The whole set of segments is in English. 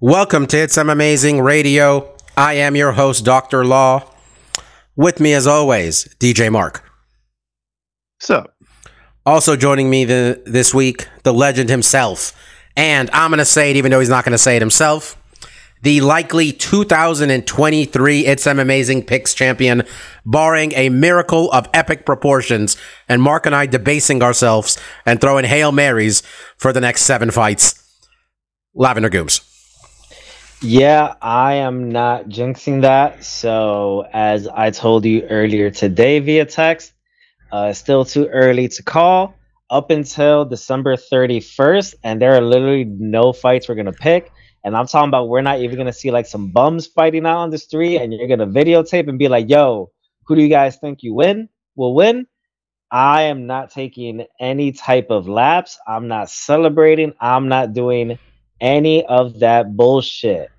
Welcome to It's MMAmazing Radio. I am your host, Dr. Law. With me, as always, DJ Mark. So, Also joining me the, this week, the legend himself. And I'm going to say it even though he's not going to say it himself. The likely 2023 It's MMAmazing Picks champion, barring a miracle of epic proportions, and Mark and I debasing ourselves and throwing Hail Marys for the next seven fights. Lavender Gooms. Yeah, I am not jinxing that. So, as I told you earlier today via text, uh, still too early to call up until December 31st, and there are literally no fights we're gonna pick. And I'm talking about we're not even gonna see like some bums fighting out on the street, and you're gonna videotape and be like, "Yo, who do you guys think you win? Will win?" I am not taking any type of laps. I'm not celebrating. I'm not doing any of that bullshit.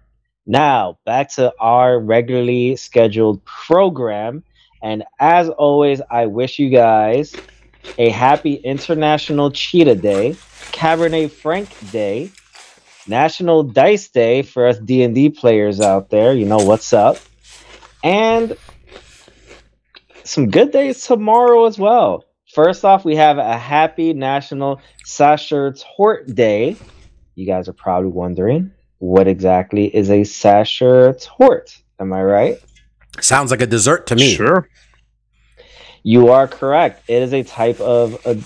Now, back to our regularly scheduled program. And as always, I wish you guys a happy International Cheetah Day, Cabernet Franc Day, National Dice Day for us D&D players out there. You know what's up. And some good days tomorrow as well. First off, we have a happy National Sachertorte Day. You guys are probably wondering what exactly is a Sachertorte? Am I right? Sounds like a dessert to me. sure. You are correct. It is a type of a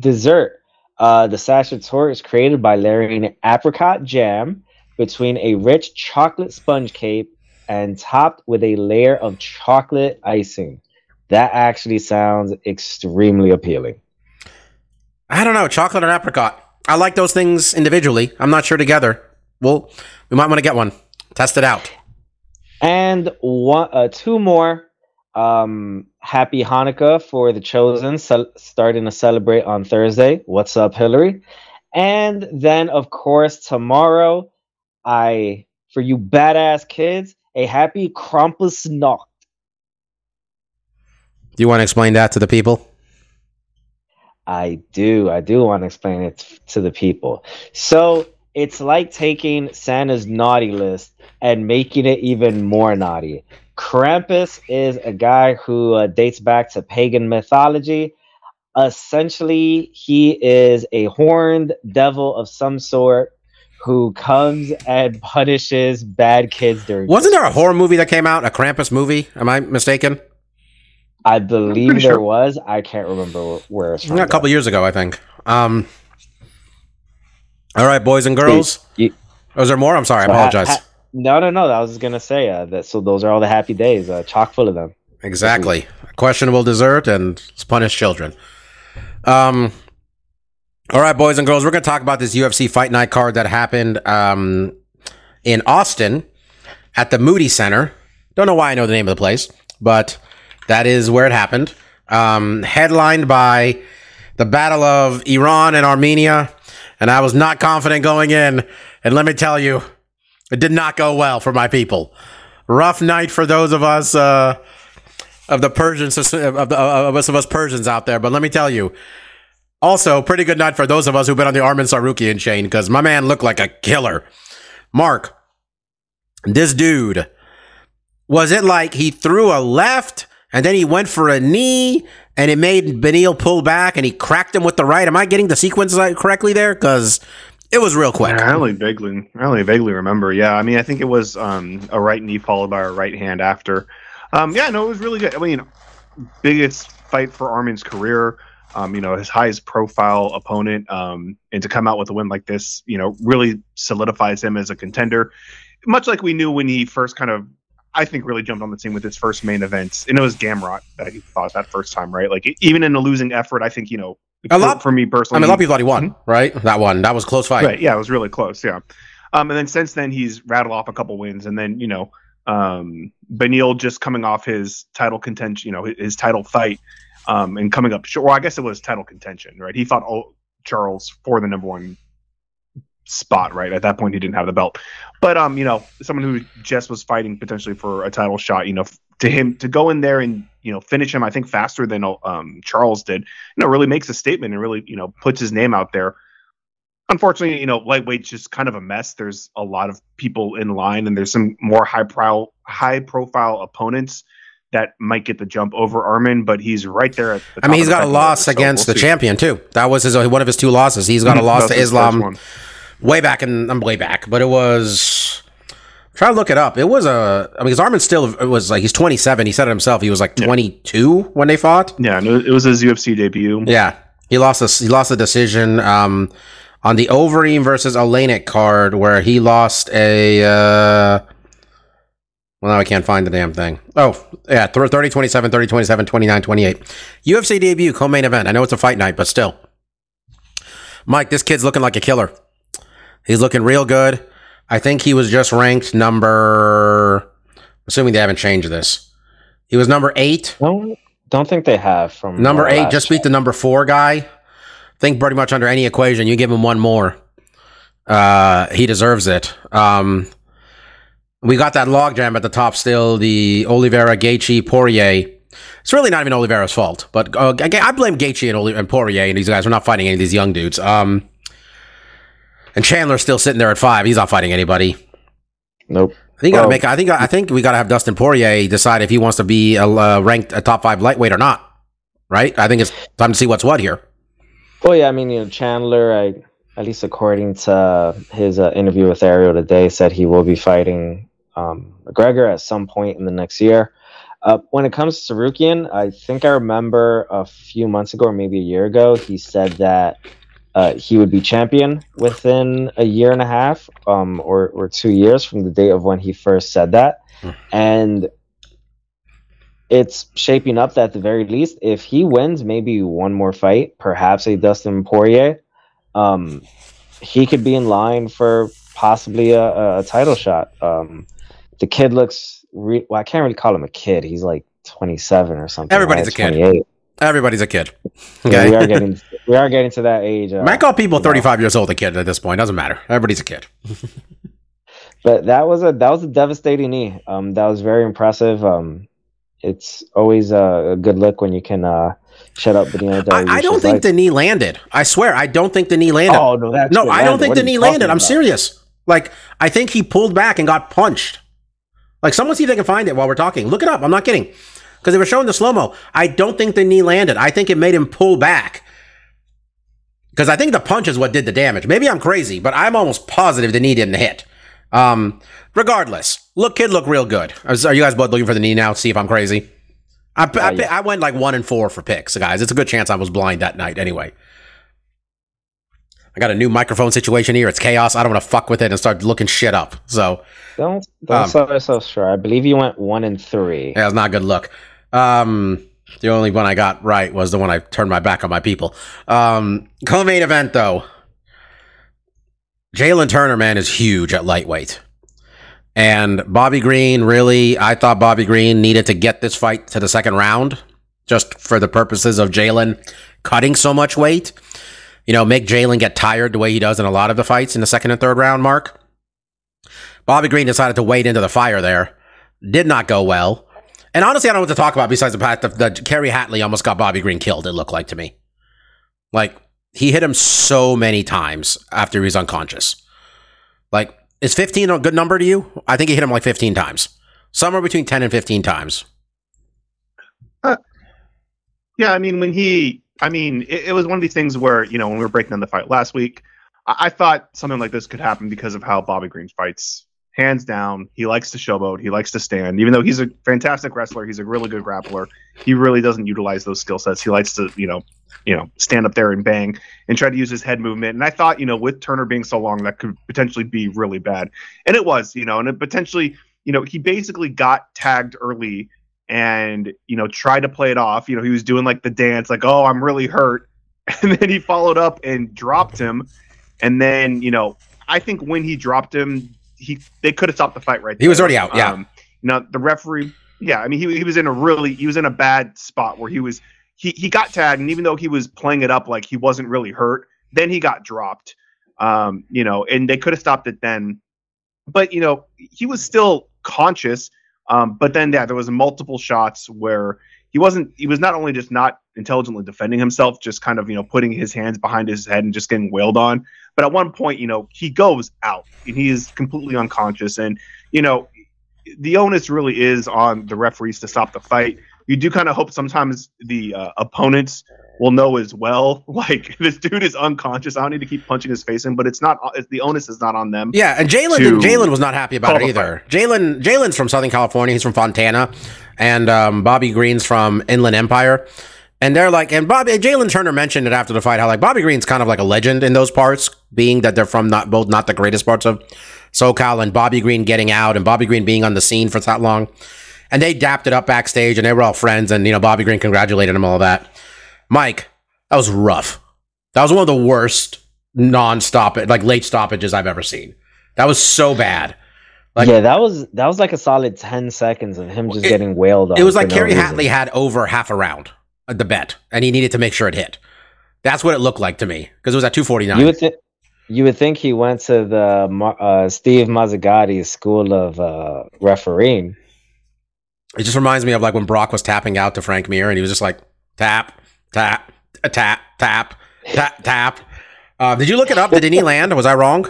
dessert. Uh, the Sachertorte is created by layering apricot jam between a rich chocolate sponge cake and topped with a layer of chocolate icing. That actually sounds extremely appealing. I don't know, chocolate and apricot. I like those things individually. I'm not sure together. Well, we might want to get one. Test it out. And one, uh, two more. Um, happy Hanukkah for the chosen, starting to celebrate on Thursday. What's up, Hillary? And then, of course, tomorrow, I for you badass kids, a happy Krampusnacht. Do you want to explain that to the people? I do. I do want to explain it to the people. So it's like taking Santa's naughty list and making it even more naughty. Krampus is a guy who uh, dates back to pagan mythology. Essentially, he is a horned devil of some sort who comes and punishes bad kids during. Wasn't there a horror movie that came out, a Krampus movie? Am I mistaken? I believe there sure. was. I can't remember where it's from. a couple years ago, I think. Um, all right, boys and girls. You- Was there more? I'm sorry. I So ha- apologize. ha- no, no, no. I was gonna say uh, that. So those are all the happy days, uh, chock full of them. Exactly. Questionable dessert and punish children. Um. All right, boys and girls, we're going to talk about this UFC Fight Night card that happened um, in Austin at the Moody Center. Don't know why I know the name of the place, but that is where it happened. Um, headlined by the Battle of Iran and Armenia, and I was not confident going in. And let me tell you, it did not go well for my people. Rough night for those of us. Uh, of the Persians of, the, of us of us Persians out there. But let me tell you, also pretty good night for those of us who've been on the Arman Tsarukyan chain because my man looked like a killer. Mark, this dude was it like he threw a left and then he went for a knee and it made Beneil pull back and he cracked him with the right. Am I getting the sequence correctly there? Because it was real quick. I only vaguely, I only vaguely remember. Yeah, I mean, I think it was um, a right knee followed by a right hand after. Um, yeah, no, it was really good. I mean, biggest fight for Arman's career. Um, you know, his highest profile opponent, um, and to come out with a win like this, you know, really solidifies him as a contender. Much like we knew when he first kind of, I think, really jumped on the scene with his first main event, and it was Gamrot that he fought that first time, right? Like even in a losing effort, I think you know A lot- for me personally. I mean, a lot of people thought he won, right? That one, that was a close fight. Right. Yeah, it was really close. Yeah. Um, and then since then he's rattled off a couple wins, and then you know, um, Beneil just coming off his title contention, you know, his, his title fight, um, and coming up short. Well, I guess it was title contention, right? He fought Charles for the number one spot, right? At that point, he didn't have the belt, but um, you know, someone who just was fighting potentially for a title shot, you know, to him to go in there and you know finish him, I think faster than um Charles did, you know, really makes a statement and really you know puts his name out there unfortunately, you know, lightweight's just kind of a mess. There's a lot of people in line, and there's some more high pro high profile opponents that might get the jump over Arman, but he's right there. At the I mean, he's got a loss order, so against we'll the see. champion too. That was his one of his two losses. He's got a loss to Islam. Way back in I'm way back, but it was. Try to look it up. It was a. I mean, because Arman still it was like he's 27. He said it himself. He was like 22 when they fought. Yeah, it was his UFC debut. Yeah, he lost a he lost a decision um, on the Overeem versus Oleinik card where he lost a. Uh, well, now I can't find the damn thing. Oh, yeah, th- 30 27, 30 27, 29 28. UFC debut, co main event. I know it's a fight night, but still. Mike, this kid's looking like a killer. He's looking real good. I think he was just ranked number. Assuming they haven't changed this. He was number eight. Don't don't think they have from Number eight just beat the number four guy. Think pretty much under any equation, you give him one more. Uh, he deserves it. Um, we got that logjam at the top still. The Oliveira, Gaethje, Poirier. It's really not even Oliveira's fault, but uh, I blame Gaethje and, Oli- and Poirier and these guys. We're not fighting any of these young dudes. Um, and Chandler's still sitting there at five. He's not fighting anybody. Nope. I think gotta make. I think. I think we gotta have Dustin Poirier decide if he wants to be a, uh, ranked a top five lightweight or not. Right? I think it's time to see what's what here. Well, yeah, I mean, you know, Chandler, I, at least according to his uh, interview with Ariel today, said he will be fighting um, McGregor at some point in the next year. Uh, when it comes to Tsarukyan, I think I remember a few months ago, or maybe a year ago, he said that uh, he would be champion within a year and a half um, or, or two years from the date of when he first said that. Hmm. And it's shaping up that at the very least, if he wins maybe one more fight, perhaps a Dustin Poirier, um, he could be in line for possibly a, a title shot. Um, the kid looks, re- well, I can't really call him a kid. He's like 27 or something. Everybody's right? a kid. 28. Everybody's a kid. Yeah, we are getting we are getting to that age. Uh, I call people you 35 years old a kid at this point. Doesn't matter. Everybody's a kid. but that was a that was a devastating knee. Um, that was very impressive. Um, it's always a, a good look when you can uh shut up Benito. I, I don't think the knee landed. I swear, I don't think the knee landed. Oh no, that's no, I don't think What the knee landed. I'm serious. Like, I think he pulled back and got punched. Like, someone see if they can find it while we're talking. Look it up. I'm not kidding. Because they were showing the slow mo. I don't think the knee landed. I think it made him pull back. Because I think the punch is what did the damage. Maybe I'm crazy, but I'm almost positive the knee didn't hit. Um, regardless, look, kid, look real good. Are you guys both looking for the knee now? To see if I'm crazy. I, I, yeah. I went like one and four for picks, guys. It's a good chance I was blind that night anyway. I got a new microphone situation here. It's chaos. I don't want to fuck with it and start looking shit up. So Don't don't Um, sell yourself short. I believe you went one and three. yeah, it's not a good look. Um, the only one I got right was the one I turned my back on my people. Um, co-main event though. Jalin Turner, man, is huge at lightweight. And Bobby Green, really, I thought Bobby Green needed to get this fight to the second round just for the purposes of Jalin cutting so much weight. You know, make Jalin get tired the way he does in a lot of the fights in the second and third round mark. Bobby Green decided to wade into the fire there. Did not go well. And honestly, I don't know what to talk about besides the fact that, that Kerry Hatley almost got Bobby Green killed, it looked like to me. Like, he hit him so many times after he was unconscious. Like, is 15 a good number to you? I think he hit him like 15 times. Somewhere between 10 and 15 times. Uh, yeah, I mean, when he, I mean, it, it was one of these things where, you know, when we were breaking down the fight last week, I, I thought something like this could happen because of how Bobby Green fights. Hands down, he likes to showboat. He likes to stand. Even though he's a fantastic wrestler, he's a really good grappler. He really doesn't utilize those skill sets. He likes to, you know, you know, stand up there and bang and try to use his head movement. And I thought, you know, with Turner being so long, that could potentially be really bad. And it was, you know, and it potentially, you know, he basically got tagged early and you know tried to play it off you know he was doing like the dance like oh i'm really hurt and then he followed up and dropped him. And then you know, I think when he dropped him, he they could have stopped the fight right. There. He was already out, yeah. Um, know, the referee. Yeah, I mean, he he was in a really he was in a bad spot where he was he he got tagged, and even though he was playing it up like he wasn't really hurt, then he got dropped. Um, you know, and they could have stopped it then, but you know, he was still conscious. Um, but then yeah, there was multiple shots where he wasn't he was not only just not intelligently defending himself, just kind of, you know, putting his hands behind his head and just getting wailed on. But at one point, you know, he goes out and he is completely unconscious. And, you know, the onus really is on the referees to stop the fight. You do kind of hope sometimes the uh, opponents will know as well. Like this dude is unconscious. I don't need to keep punching his face in, but it's not. It's, the onus is not on them. Yeah, and Jalin Jalin was not happy about it either. Jalin Jalin's from Southern California. He's from Fontana, and um, Bobby Green's from Inland Empire. And they're like, and Bobby Jalin Turner mentioned it after the fight how like Bobby Green's kind of like a legend in those parts, being that they're from not both not the greatest parts of SoCal, and Bobby Green getting out, and Bobby Green being on the scene for that long. And they dapped it up backstage, and they were all friends, and you know Bobby Green congratulated him all that. Mike, that was rough. That was one of the worst non-stop like late stoppages I've ever seen. That was so bad. Like- yeah, that was that was like a solid ten seconds of him just It- getting wailed on. It was like no Kerry reason. Hatley had over half a round the bet, and he needed to make sure it hit. That's what it looked like to me because it was at 249. You would think you would think he went to the uh, Steve Mazzagatti school of uh, refereeing. It just reminds me of like when Brock was tapping out to Frank Mir, and he was just like tap, tap, a tap, tap, tap, tap. Uh, did you look it up? Did any land? Was I wrong?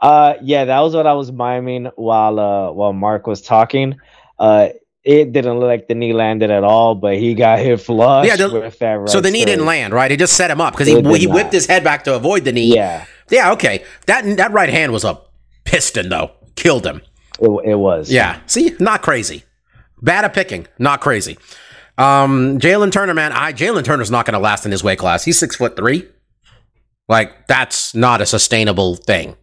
Uh, yeah, that was what I was miming while uh while Mark was talking. Uh, it didn't look like the knee landed at all, but he got hit flush. Yeah, the- with that right so the knee didn't land, right? It just set him up because he he not. whipped his head back to avoid the knee. Yeah, yeah, okay. That that right hand was a piston though. Killed him. it, it was. Yeah. See, not crazy. Bad at picking, not crazy. Um, Jalin Turner, man, I Jalin Turner's not going to last in his weight class. He's six foot three. Like that's not a sustainable thing.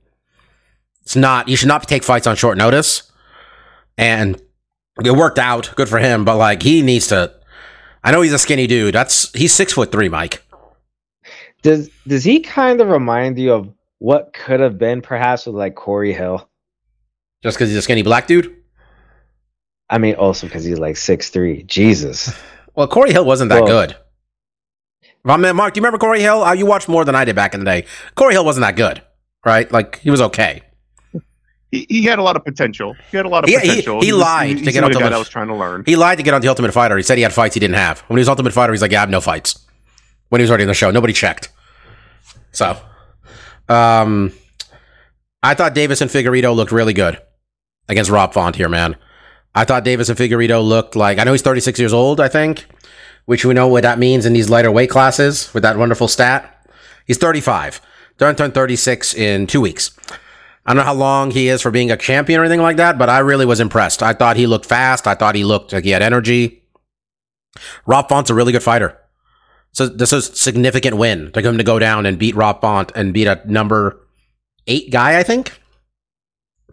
It's not. You should not take fights on short notice. And it worked out, good for him. But like, he needs to. I know he's a skinny dude. That's he's six foot three, Mike. Does does he kind of remind you of what could have been perhaps with like Corey Hill? Just because he's a skinny black dude. I mean, also because he's like six three. Jesus. Well, Corey Hill wasn't that good. If I'm- Mark, do you remember Corey Hill? Uh, you watched more than I did back in the day. Corey Hill wasn't that good, right? Like he was okay. He, he had a lot of potential. He had a lot of He- he- potential. he was- lied to get on to guy the- that was trying to learn. He lied to get on the Ultimate Fighter. He said he had fights he didn't have. When he was Ultimate Fighter, he's like, "Yeah, I have no fights." When he was already in the show, nobody checked. So, um, I thought Deiveson Figueiredo looked really good against Rob Font here, man. I thought Deiveson Figueiredo looked like I know he's 36 years old, I think, which we know what that means in these lighter weight classes with that wonderful stat. He's 35. Turn turn 36 in two weeks. I don't know how long he is for being a champion or anything like that, but I really was impressed. I thought he looked fast. I thought he looked like he had energy. Rob Font's a really good fighter. So this is a significant win to him to go down and beat Rob Font and beat a number eight guy, I think.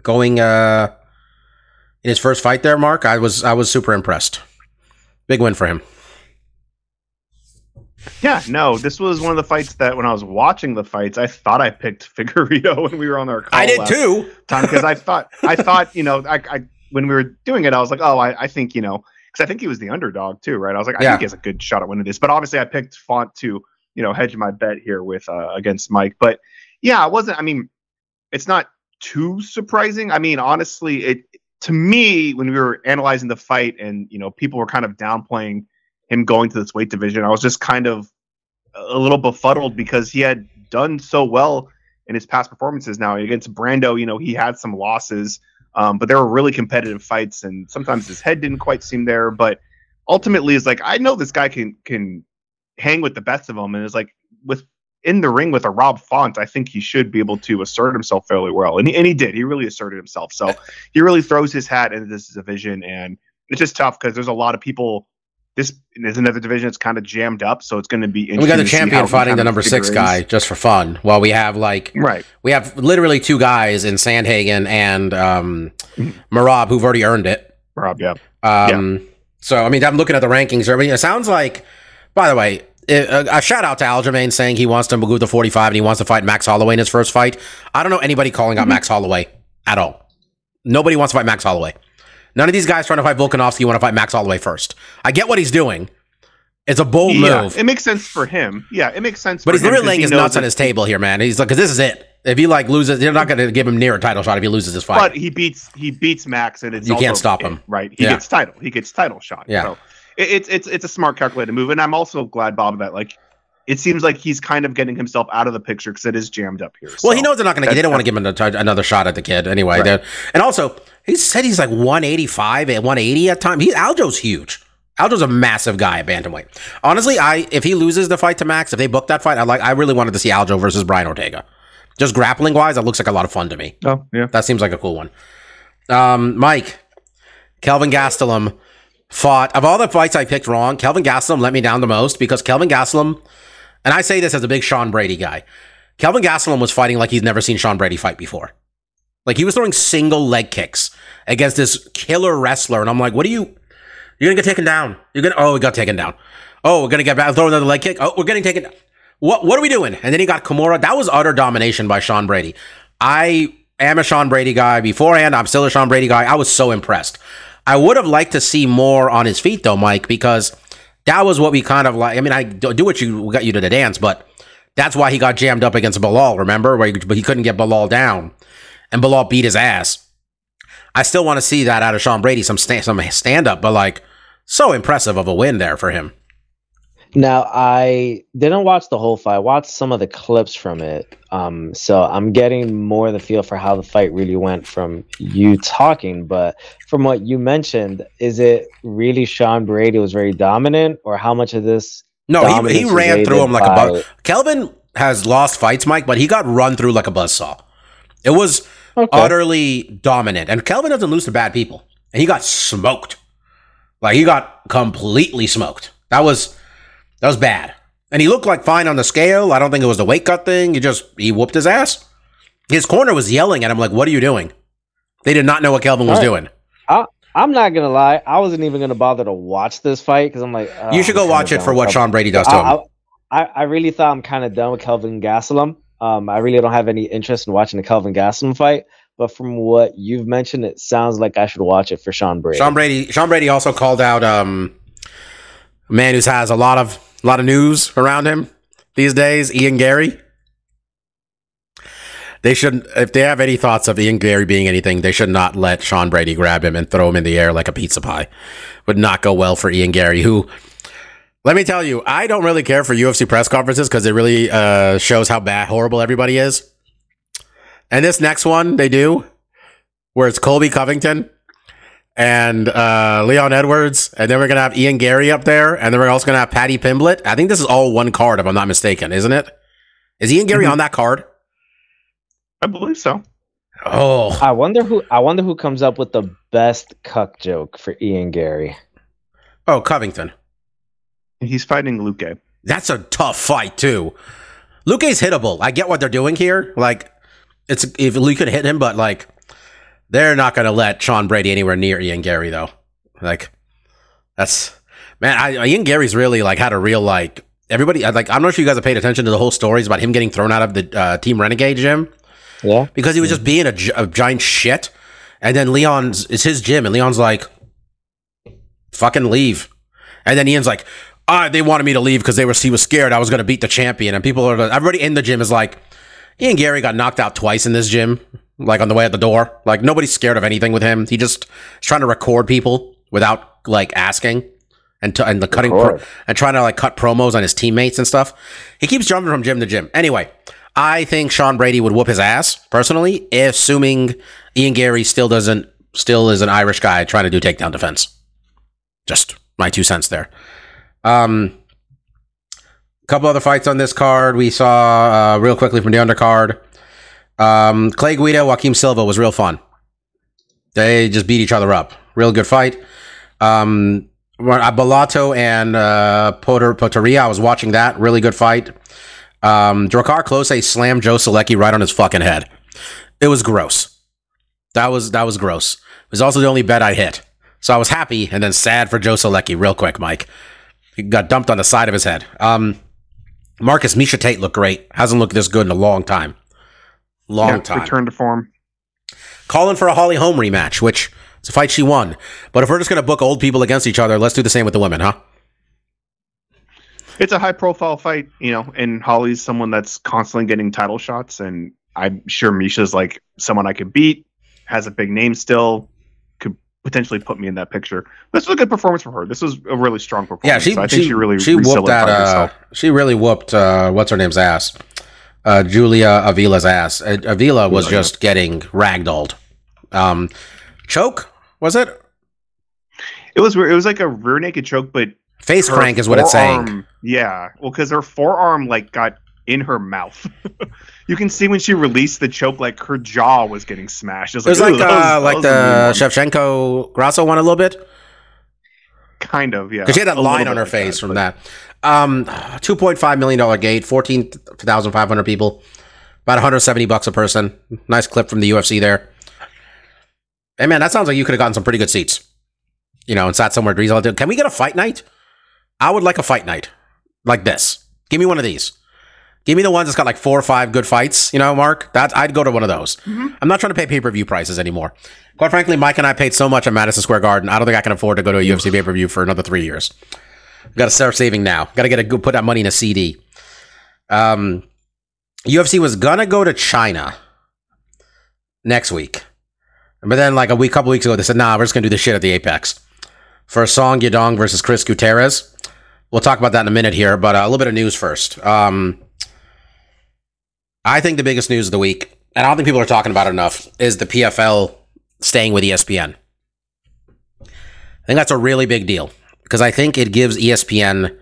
Going uh in his first fight there, Mark, I was I was super impressed. Big win for him. Yeah, no, this was one of the fights that when I was watching the fights, I thought I picked Figueroa when we were on our call I did too. time because I thought I thought you know I, I when we were doing it I was like oh I, I think you know because I think he was the underdog too right I was like I Yeah. think he has a good shot at winning this but obviously I picked Font to you know hedge my bet here with uh, against Mike but yeah it wasn't I mean it's not too surprising I mean honestly it to me when we were analyzing the fight and you know people were kind of downplaying him going to this weight division I was just kind of a little befuddled because he had done so well in his past performances now against Brando, you know, he had some losses, um, but there were really competitive fights, and sometimes his head didn't quite seem there. But ultimately, it's like I know this guy can can hang with the best of them, and it's like with in the ring with a Rob Font, I think he should be able to assert himself fairly well, and he, and he did. He really asserted himself. So he really throws his hat into this division, and it's just tough because there's a lot of people. This is another division that's kind of jammed up, so it's going to be. We got the to champion fighting the number six guy just for fun, while we have like Right. we have literally two guys in Sandhagen and um, Merab who've already earned it. Rob, yeah. Um, So I mean, I'm looking at the rankings. I mean, it sounds like. By the way, a, a shout out to Aljamain saying he wants to move to 45 and he wants to fight Max Holloway in his first fight. I don't know anybody calling out Max Holloway at all. Nobody wants to fight Max Holloway. None of these guys trying to fight Volkanovski want to fight Max Holloway first. I get what he's doing. It's a bold yeah, move. it makes sense for him. Yeah, it makes sense. But for he's literally laying he his nuts on his table here, man. He's like, because this is it. If he like loses, they're not going to give him near a title shot if he loses this fight. But he beats he beats Max, and it's You can't stop him. right? He Yeah. gets title. He gets title shot. Yeah. So it, it's it's it's a smart, calculated move, and I'm also glad Bob that like it seems like he's kind of getting himself out of the picture because it is jammed up here. well, So he knows they're not going to. They don't want to give him another, another shot at the kid anyway. Right. And also, he said he's like 185 at 180 at time. He Aljo's huge. Aljo's a massive guy at bantamweight. Honestly, I if he loses the fight to Max, if they book that fight, I like. I really wanted to see Aljo versus Brian Ortega. Just grappling wise, that looks like a lot of fun to me. Oh yeah. That seems like a cool one. Um, Mike, Kelvin Gastelum fought of all the fights I picked wrong. Kelvin Gastelum let me down the most because Kelvin Gastelum, and I say this as a big Sean Brady guy. Kelvin Gastelum was fighting like he's never seen Sean Brady fight before. Like he was throwing single leg kicks against this killer wrestler, and I'm like, what are you? You're gonna get taken down. You're gonna. Oh, we got taken down. Oh, we're gonna get back. Throw another leg kick. Oh, we're getting taken. What? What are we doing? And then he got Kimura. That was utter domination by Sean Brady. I am a Sean Brady guy. Beforehand, I'm still a Sean Brady guy. I was so impressed. I would have liked to see more on his feet though, Mike, because that was what we kind of like. I mean, I do what you got you to the dance, but that's why he got jammed up against Belal. Remember, where he, but he couldn't get Belal down, and Belal beat his ass. I still want to see that out of Sean Brady, some sta- some stand up, but like so impressive of a win there for him. Now I didn't watch the whole fight. I watched some of the clips from it. Um, so I'm getting more the feel for how the fight really went from you talking. But from what you mentioned, is it really Sean Brady was very dominant, or how much of this? No, he, he ran through him like a by- buzz. Kelvin has lost fights, Mike, but he got run through like a buzzsaw. It was Okay. utterly dominant. And Kelvin doesn't lose to bad people. And he got smoked. Like he got completely smoked. That was that was bad. And he looked like fine on the scale. I don't think it was the weight cut thing. He just he whooped his ass. His corner was yelling at him like, "What are you doing?" They did not know what Kelvin was right. doing. I'm not gonna lie. I wasn't even gonna bother to watch this fight because I'm like, oh, you should go watch it for what. Sean Brady does to him. I, I, I really thought I'm kind of done with Kelvin Gastelum. Um, I really don't have any interest in watching the Kelvin Gastelum fight. But from what you've mentioned, it sounds like I should watch it for Sean Brady. Sean Brady. Sean Brady also called out um, a man who has a lot of a lot of news around him these days. Ian Garry. They should, if they have any thoughts of Ian Garry being anything, they should not let Sean Brady grab him and throw him in the air like a pizza pie. Would not go well for Ian Garry, who. Let me tell you, I don't really care for UFC press conferences because it really uh, shows how bad, horrible everybody is. And this next one they do, where it's Colby Covington and uh, Leon Edwards, and then we're gonna have Ian Garry up there, and then we're also gonna have Paddy Pimblett. I think this is all one card, if I'm not mistaken, isn't it? Is Ian Garry Mhm. on that card? I believe so. Oh, I wonder who I wonder who comes up with the best cuck joke for Ian Garry. oh, Covington. He's fighting Luke. That's a tough fight too. Luke's hittable. I get what they're doing here. Like, it's if Luke could hit him, but like, they're not gonna let Sean Brady anywhere near Ian Garry though. Like, that's man. I, Ian Garry's really like had a real like everybody. Like, I'm not sure you guys have paid attention to the whole stories about him getting thrown out of the uh, Team Renegade gym Yeah. because he was just being a, a giant shit. And then Leon's it's his gym, and Leon's like, "Fucking leave." And then Ian's like, "Ah, they wanted me to leave because they were he was scared I was going to beat the champion." And people are everybody in the gym is like, "Ian Garry got knocked out twice in this gym, like on the way out the door. Like nobody's scared of anything with him. He just is trying to record people without like asking." And, t- and the cutting pro- and trying to like cut promos on his teammates and stuff. He keeps jumping from gym to gym. Anyway, I think Sean Brady would whoop his ass personally, assuming Ian Garry still doesn't still is an Irish guy trying to do takedown defense. Just my two cents there. Um, a couple other fights on this card we saw uh, real quickly from the undercard. Um, Clay Guida, Joaquim Silva was real fun. They just beat each other up. Real good fight. Um, Balato and uh, Potter, Poteria, I was watching that. Really good fight. Um, Drakkar Klose slammed Joe Solecki right on his fucking head. It was gross. That was that was gross. It was also the only bet I hit. So I was happy and then sad for Joe Solecki real quick, Mike. He got dumped on the side of his head. Um, Marcus Miesha Tate looked great. Hasn't looked this good in a long time. Long Yeah, time. Return to form. Calling for a Holly Holm rematch, which it's a fight she won. But if we're just gonna book old people against each other, let's do the same with the women, huh? It's a high profile fight, you know, and Holly's someone that's constantly getting title shots, and I'm sure Miesha's like someone I could beat, has a big name still, could potentially put me in that picture. This was a good performance for her. This was a really strong performance. Yeah, she So I think she, she, really she whooped that. Uh, she really whooped uh, what's her name's ass. Uh, Julia Avila's ass. Uh, Avila was just getting ragdolled. Um, choke was it? It was weird. It was like a rear naked choke, but Face crank is what it's saying. Yeah, well, because her forearm like got in her mouth. you can see when she released the choke, like her jaw was getting smashed. It was It was like, like "Ooh, that was- uh, like was mean the. Shevchenko Grasso one a little bit kind of yeah. because she had that A line on her face that, from that. Um, two point five million dollar gate, fourteen thousand five hundred people, about one hundred seventy bucks a person. Nice clip from the UFC there. Hey man, that sounds like you could have gotten some pretty good seats. You know, and sat somewhere. Can we get a fight night? I would like a fight night like this. Give me one of these. Give me the ones that's got like four or five good fights. You know, Mark. That I'd go to one of those. I'm not trying to pay pay per view prices anymore. Quite frankly, Mike and I paid so much at Madison Square Garden. I don't think I can afford to go to a UFC pay per view for another three years. Got to start saving now. Got to get a good put that money in a CD. Um, UFC was gonna go to China next week, but then like a week, couple weeks ago, they said, "Nah, we're just gonna do this shit at the Apex for Song Yadong versus Chris Gutierrez." We'll talk about that in a minute here, but uh, a little bit of news first. Um, I think the biggest news of the week, and I don't think people are talking about it enough, is the PFL staying with ESPN. I think that's a really big deal because I think it gives ESPN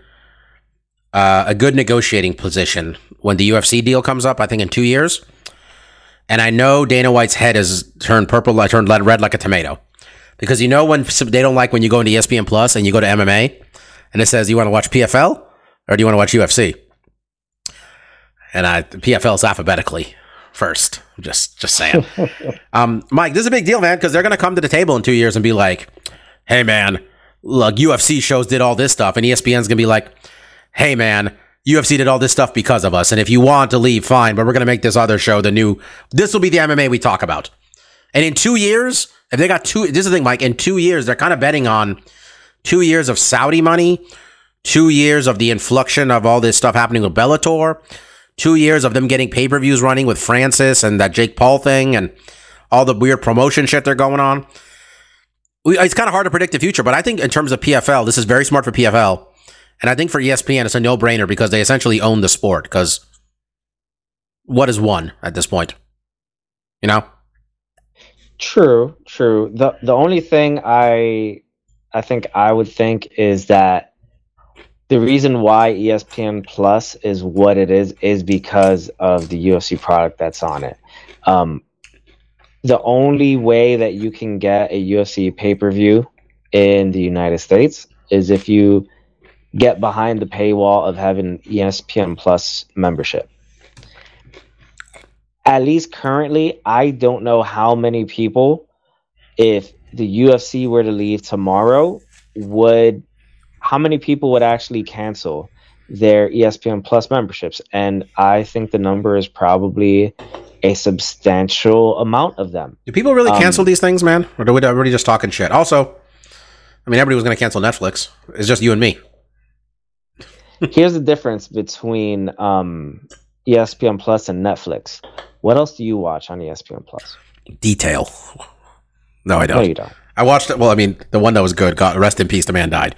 uh, a good negotiating position when the UFC deal comes up. I think in two years, and I know Dana White's head has turned purple, turned red like a tomato, because you know when they don't like when you go into ESPN Plus and you go to MMA, and it says you want to watch PFL or do you want to watch UFC, and I PFL's alphabetically first. Just just saying. um, Mike, this is a big deal, man, because they're gonna come to the table in two years and be like, "Hey, man, look, UFC shows did all this stuff," and ESPN's gonna be like, "Hey, man." UFC did all this stuff because of us, and if you want to leave, fine. But we're gonna make this other show the new. This will be the MMA we talk about. And in two years, if they got two, this is the thing, Mike. In two years, they're kind of betting on two years of Saudi money, two years of the inflection of all this stuff happening with Bellator, two years of them getting pay per views running with Francis and that Jake Paul thing, and all the weird promotion shit they're going on. We, it's kind of hard to predict the future, but I think in terms of PFL, this is very smart for PFL. And I think for ESPN, it's a no brainer because they essentially own the sport. Because what is one at this point? You know? True, true. The the only thing I I think I would think is that the reason why ESPN Plus is what it is is because of the UFC product that's on it. Um, the only way that you can get a UFC pay per view in the United States is if you get behind the paywall of having ESPN Plus membership at least currently, I don't know how many people, if the UFC were to leave tomorrow, would how many people would actually cancel their ESPN Plus memberships? And I think the number is probably a substantial amount of them. Do people really Um, cancel these things, man? Or are we everybody just talking shit? Also, I mean, everybody was going to cancel Netflix. It's just you and me. Here's the difference between um, ESPN Plus and Netflix. What else do you watch on ESPN Plus? Detail. No, I don't. No, you don't. I watched it. Well, I mean, the one that was good. God, rest in peace. The man died.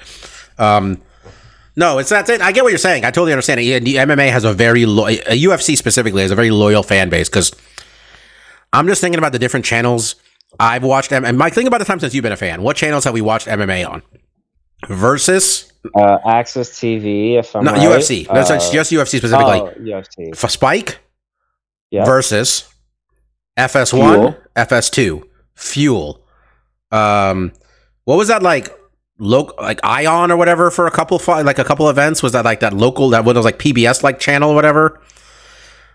Um, no, it's that's it. I get what you're saying. I totally understand it. The MMA has a very lo- a UFC specifically has a very loyal fan base because I'm just thinking about the different channels I've watched. M- and Mike, think about the time since you've been a fan. What channels have we watched MMA on? Versus Uh, AXS TV, if I'm no right. UFC. No, it's Uh, just UFC specifically. Oh, UFC. For Spike Yeah. versus FS1, Fuel. FS2, Fuel. Um, what was that like? Local, like Ion or whatever for a couple like a couple events. Was that like that local that one was like PBS like channel or whatever?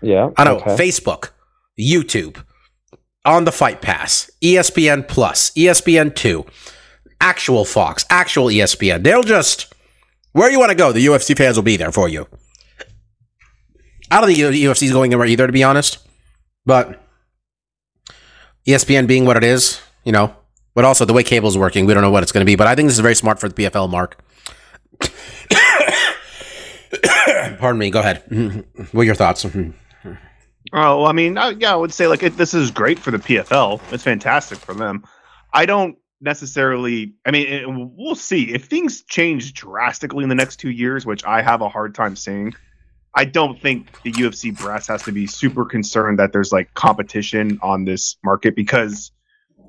Yeah. I don't know. Facebook, YouTube, on the Fight Pass, ESPN Plus, ESPN Two, actual Fox, actual ESPN. They'll just Where you want to go, the UFC fans will be there for you. I don't think the UFC is going anywhere either, to be honest. But ESPN being what it is, you know, but also the way cable's working, we don't know what it's going to be. But I think this is very smart for the PFL, Mark. Pardon me. Go ahead. What are your thoughts? Oh, I mean, uh, yeah, I would say like it, this is great for the PFL. It's fantastic for them. I don't necessarily. I mean, it, we'll see if things change drastically in the next two years, which I have a hard time seeing. I don't think the UFC brass has to be super concerned that there's like competition on this market because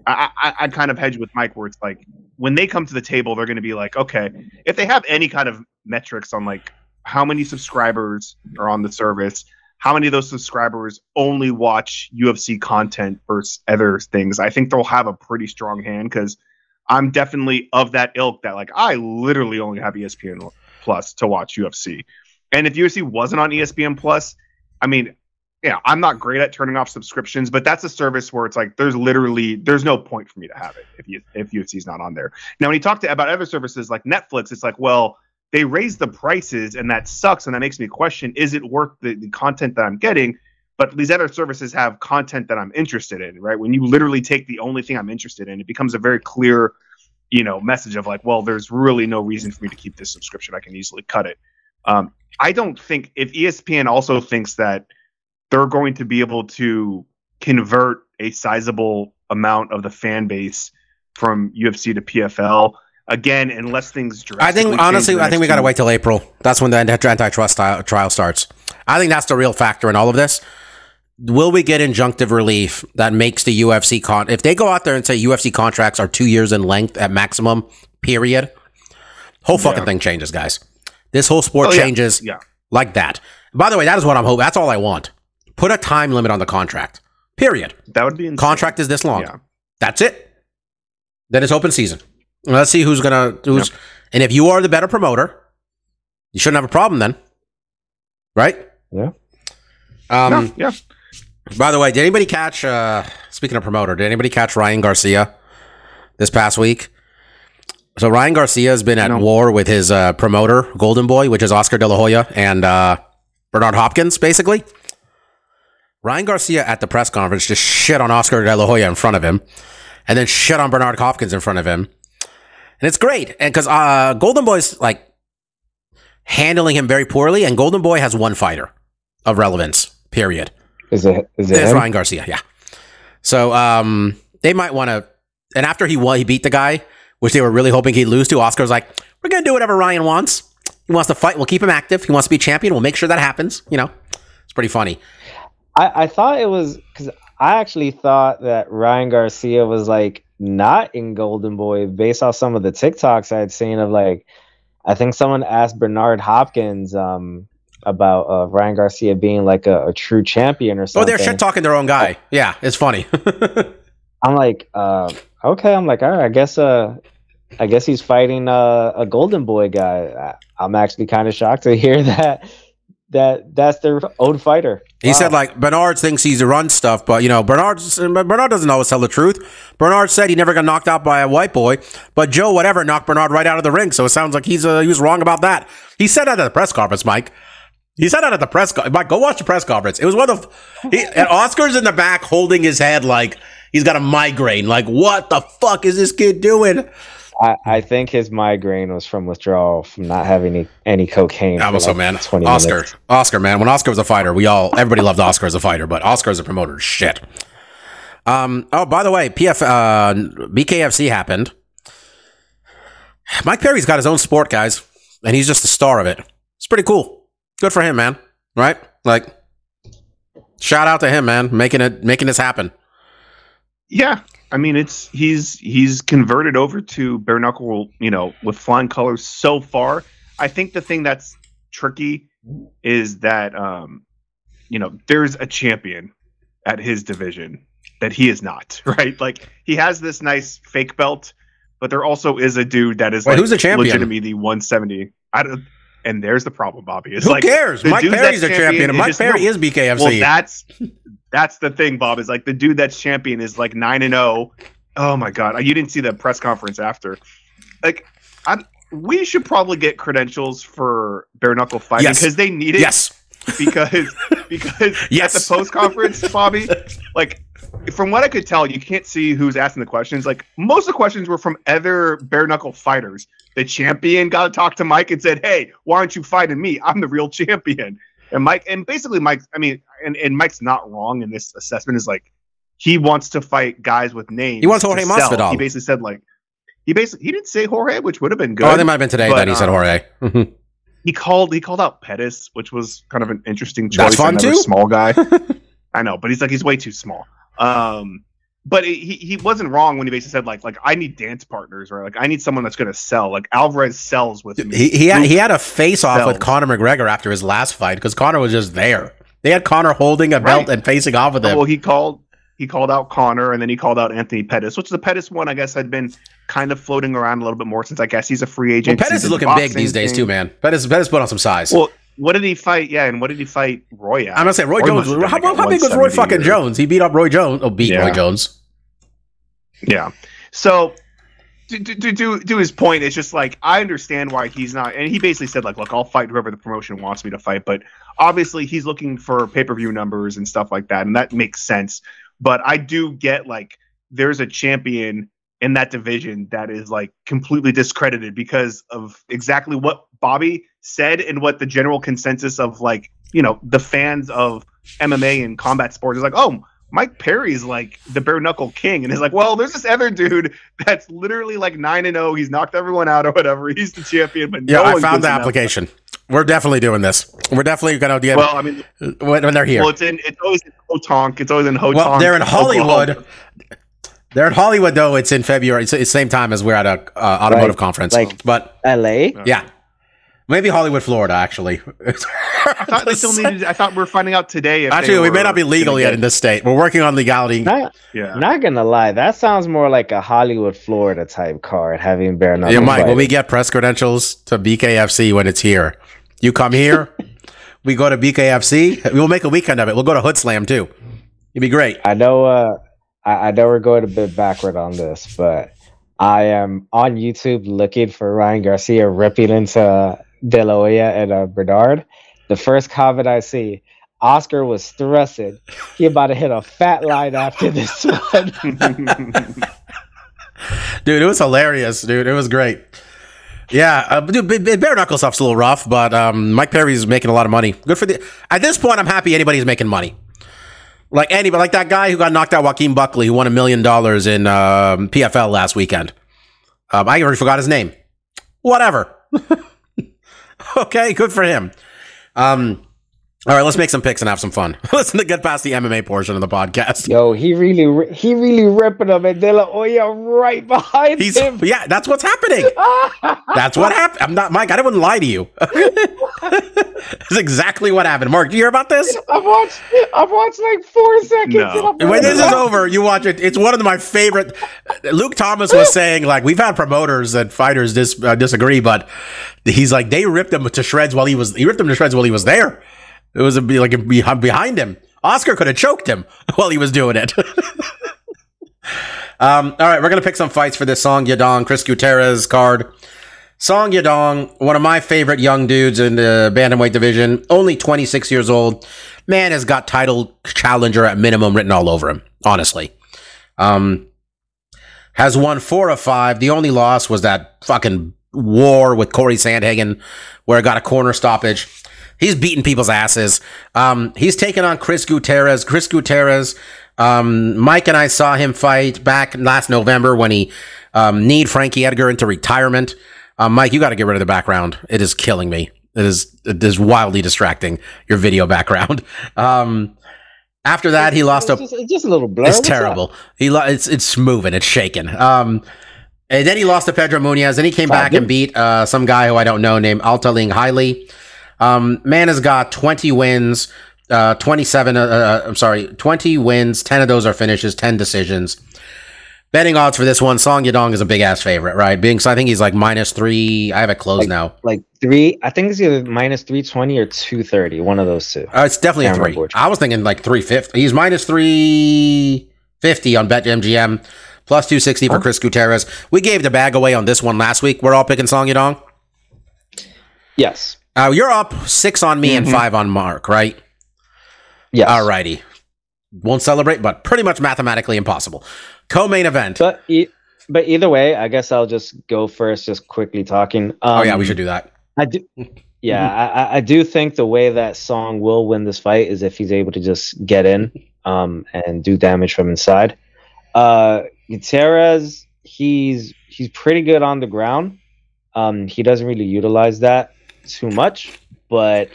I, I, I kind of hedge with Mike where it's like when they come to the table, they're going to be like, okay, if they have any kind of metrics on like how many subscribers are on the service, how many of those subscribers only watch UFC content versus other things, I think they'll have a pretty strong hand because I'm definitely of that ilk that like I literally only have ESPN Plus to watch UFC. And if UFC wasn't on ESPN Plus, I mean, yeah, I'm not great at turning off subscriptions, but that's a service where it's like there's literally there's no point for me to have it if you if UFC's not on there. Now, when you talk to about other services like Netflix, it's like, well, they raise the prices and that sucks, and that makes me question: is it worth the, the content that I'm getting? But these other services have content that I'm interested in, right? When you literally take the only thing I'm interested in, it becomes a very clear, you know, message of like, well, there's really no reason for me to keep this subscription. I can easily cut it. Um, I don't think if ESPN also thinks that they're going to be able to convert a sizable amount of the fan base from UFC to PFL again, unless things. I think honestly, change in the I think we got to wait till April. That's when the antitrust trial starts. I think that's the real factor in all of this. Will we get injunctive relief that makes the UFC con? If they go out there and say UFC contracts are two years in length at maximum, period, whole fucking Yeah. thing changes, guys. This whole sport Oh, yeah. changes Yeah. like that. By the way, that is what I'm hoping. That's all I want. Put a time limit on the contract. Period. That would be insane. Contract is this long. Yeah. That's it. Then it's open season. Let's see who's gonna who's and if you are the better promoter, you shouldn't have a problem then. Right? Yeah. Um yeah. by the way, did anybody catch uh speaking of promoter, did anybody catch Ryan Garcia this past week? So Ryan Garcia has been at No. war with his uh, promoter, Golden Boy, which is Oscar De La Hoya and uh, Bernard Hopkins, basically. Ryan Garcia at the press conference just shit on Oscar De La Hoya in front of him, and then shit on Bernard Hopkins in front of him, and it's great. And because uh, Golden Boy's like handling him very poorly, and Golden Boy has one fighter of relevance. Period. Is it? Is it? Him? Ryan Garcia, yeah. So um, they might want to. And after he won, he beat the guy, which they were really hoping he'd lose to. Oscar's like, we're gonna do whatever Ryan wants. He wants to fight. We'll keep him active. He wants to be champion. We'll make sure that happens. You know, it's pretty funny. I, I thought it was because I actually thought that Ryan Garcia was like not in Golden Boy based off some of the TikToks I had seen of like I think someone asked Bernard Hopkins um about uh, Ryan Garcia being like a, a true champion or something. Oh, they're shit talking their own guy. Yeah, it's funny. I'm like, uh, okay. I'm like, all right. I guess, uh, I guess he's fighting uh, a Golden Boy guy. I, I'm actually kind of shocked to hear that that that's their own fighter. He Wow. said like Bernard thinks he's a run stuff, but you know Bernard Bernard doesn't always tell the truth. Bernard said he never got knocked out by a white boy, but Joe whatever knocked Bernard right out of the ring. So it sounds like he's uh, he was wrong about that. He said that at the press conference, Mike. He said that at the press. Co- Mike, go watch the press conference. It was one of he, and Oscar's in the back holding his head like he's got a migraine. Like what the fuck is this kid doing? I, I think his migraine was from withdrawal from not having any, any cocaine. for, Also, like, man, Oscar, minutes. Oscar, man. When Oscar was a fighter, we all everybody loved Oscar as a fighter, but Oscar as a promoter, shit. Um. Oh, by the way, PF uh, BKFC happened. Mike Perry's got his own sport, guys, and he's just the star of it. It's pretty cool. Good for him, man. Right? Like, shout out to him, man, making it making this happen. Yeah, I mean it's he's he's converted over to bare knuckle, you know, with flying colors so far. I think the thing that's tricky is that um, you know, there's a champion at his division that he is not, right? Like he has this nice fake belt, but there also is a dude that is Wait, like who's the champion? legitimately the 170. I don't and there's the problem, Bobby. It's Who like cares? Mike Perry's that's champion, and Mike Perry no, is BKFC. well, that's that's the thing, Bob. Is like the dude that's champion is like nine and zero. Oh my god, you didn't see the press conference after. Like, I'm we should probably get credentials for bare knuckle fighting Yes. because they need it. Yes. because because Yes. at the post conference, Bobby, like from what I could tell, you can't see who's asking the questions. Like most of the questions were from other bare knuckle fighters. The champion got to talk to Mike and said, "Hey, why aren't you fighting me? I'm the real champion." And Mike, and basically Mike, I mean, and, and Mike's not wrong in this assessment. Is like he wants to fight guys with names. He wants Jorge. Masvidal. He basically said like he basically he didn't say Jorge, which would have been good. Oh, they might have been today But, that he said um, Jorge. he called he called out Pettis, which was kind of an interesting choice. That's fun, Another too? Small guy. I know, but he's like he's way too small. Um, but he he wasn't wrong when he basically said like like I need dance partners or like I need someone that's going to sell. Like Alvarez sells with me. he he had, he had a face off with Conor McGregor after his last fight because Conor was just there. They had Conor holding a belt Right. and facing off with him. well, he called he called out Connor and then he called out Anthony Pettis, which the Pettis one I guess had been kind of floating around a little bit more since I guess he's a free Well, agent. Pettis is looking big these days thing. too, man. Pettis Pettis put on some size. Well, what did he fight? Yeah, and what did he fight Roy at? I'm gonna say Roy, Roy Jones. How, how big was Roy fucking Jones? He beat up Roy Jones. Oh, beat Yeah. Roy Jones. Yeah. So to, to, to, to his point, it's just like I understand why he's not, and he basically said like, look, I'll fight whoever the promotion wants me to fight, but obviously he's looking for pay per view numbers and stuff like that, and that makes sense. But I do get like there's a champion in that division that is like completely discredited because of exactly what Bobby said and what the general consensus of like you know the fans of MMA and combat sports is like, oh. Mike Perry's like the bare knuckle king, and he's like, well, there's this other dude that's literally like nine and zero. He's knocked everyone out or whatever. He's the champion, but Yeah, no I found the application. We're definitely doing this. We're definitely gonna get Well, I mean, when, when they're here. well, it's in it's always in Hotonk. It's always in Hotonk. Well, they're in Hollywood. Oklahoma. They're in Hollywood though. It's in February. It's the same time as we're at a uh, automotive Like- conference. like- but LA. yeah, maybe Hollywood, Florida. Actually, I thought they still needed. I thought we are finding out today. If Actually, we may not be legal yet get- in this state. We're working on legality. Not, Yeah. not gonna lie, that sounds more like a Hollywood, Florida type card having bare knuckle. Yeah, Mike, when we get press credentials to BKFC when it's here, you come here, we go to BKFC, we'll make a weekend of it. We'll go to Hood Slam too. It'd be great. I know uh I, I know we're going a bit backward on this, but I am on YouTube looking for Ryan Garcia ripping into De La Hoya and uh, Bernard. The first comment I see, Oscar was stressing. He about to hit a fat line after this one. Dude, it was hilarious, dude. It was great. Yeah, uh, dude, bare knuckle stuff's a little rough, but um, Mike Perry's making a lot of money. Good for the. At this point, I'm happy anybody's making money. Like anybody, like that guy who got knocked out, Joaquin Buckley, who won a million dollars in um, PFL last weekend. Um, I already forgot his name. Whatever. okay, good for him. Um, all right, let's make some picks and have some fun. let's get past the MMA portion of the podcast. Yo, he really ri- he really ripping him and De La Hoya right behind He's him. yeah, that's what's happening. That's what happened. I'm not Mike. I didn't lie to you. That's exactly what happened. Mark, do you hear about this? I've watched I've watched like four seconds No. When this is over, you watch it. It's one of my favorite. Luke Thomas was saying like we've had promoters and fighters dis, uh, disagree, but he's like they ripped him to shreds while he was he ripped him to shreds while he was there. It was a, be like a, behind him. Oscar could have choked him while he was doing it. um, all right, we're gonna pick some fights for this Song Yadong Chris Gutierrez card. Song Yadong, one of my favorite young dudes in the bantamweight division, only 26 years old. Man has got title challenger at minimum written all over him, honestly. Um, has won four of five. The only loss was that fucking war with Corey Sandhagen, where it got a corner stoppage. He's beating people's asses. Um, he's taken on Chris Gutierrez. Chris Gutierrez, um, Mike and I saw him fight back last November when he um, kneed Frankie Edgar into retirement. Um, Mike, you got to get rid of the background. It is killing me. It is it is wildly distracting. Your video background. Um, after that, he lost a it's just, just a little blur. it's What's terrible. He lo- it's it's moving. It's shaking. Um, and then he lost to Pedro Munhoz. Then he came back and beat uh, some guy who I don't know named Alatengheili. Um, man has got 20 wins, uh, 27. Uh, uh, I'm sorry, 20 wins. 10 of those are finishes. 10 decisions. Betting odds for this one, Song Yadong is a big ass favorite, right? Being so, I think he's like minus three. I have it closed Like- now. Like three, I think it's either minus three twenty or two thirty. One of those two. Uh, it's definitely a three. I was thinking like 350. He's minus 350 on BetMGM, plus 260 for Huh? Chris Gutierrez. We gave the bag away on this one last week. We're all picking Song Yadong. Yes. Uh, you're up six on me and Mhm. five on Mark, right? Yes. Alrighty. Won't celebrate, but pretty much mathematically impossible. Co-main event. But e- but either way, I guess I'll just go first, just quickly talking. Um, oh yeah, we should do that. I do. Yeah, I, I- I do think the way that Song will win this fight is if he's able to just get in um, and do damage from inside. Uh, Gutierrez, he's he's pretty good on the ground. Um, he doesn't really utilize that too much, but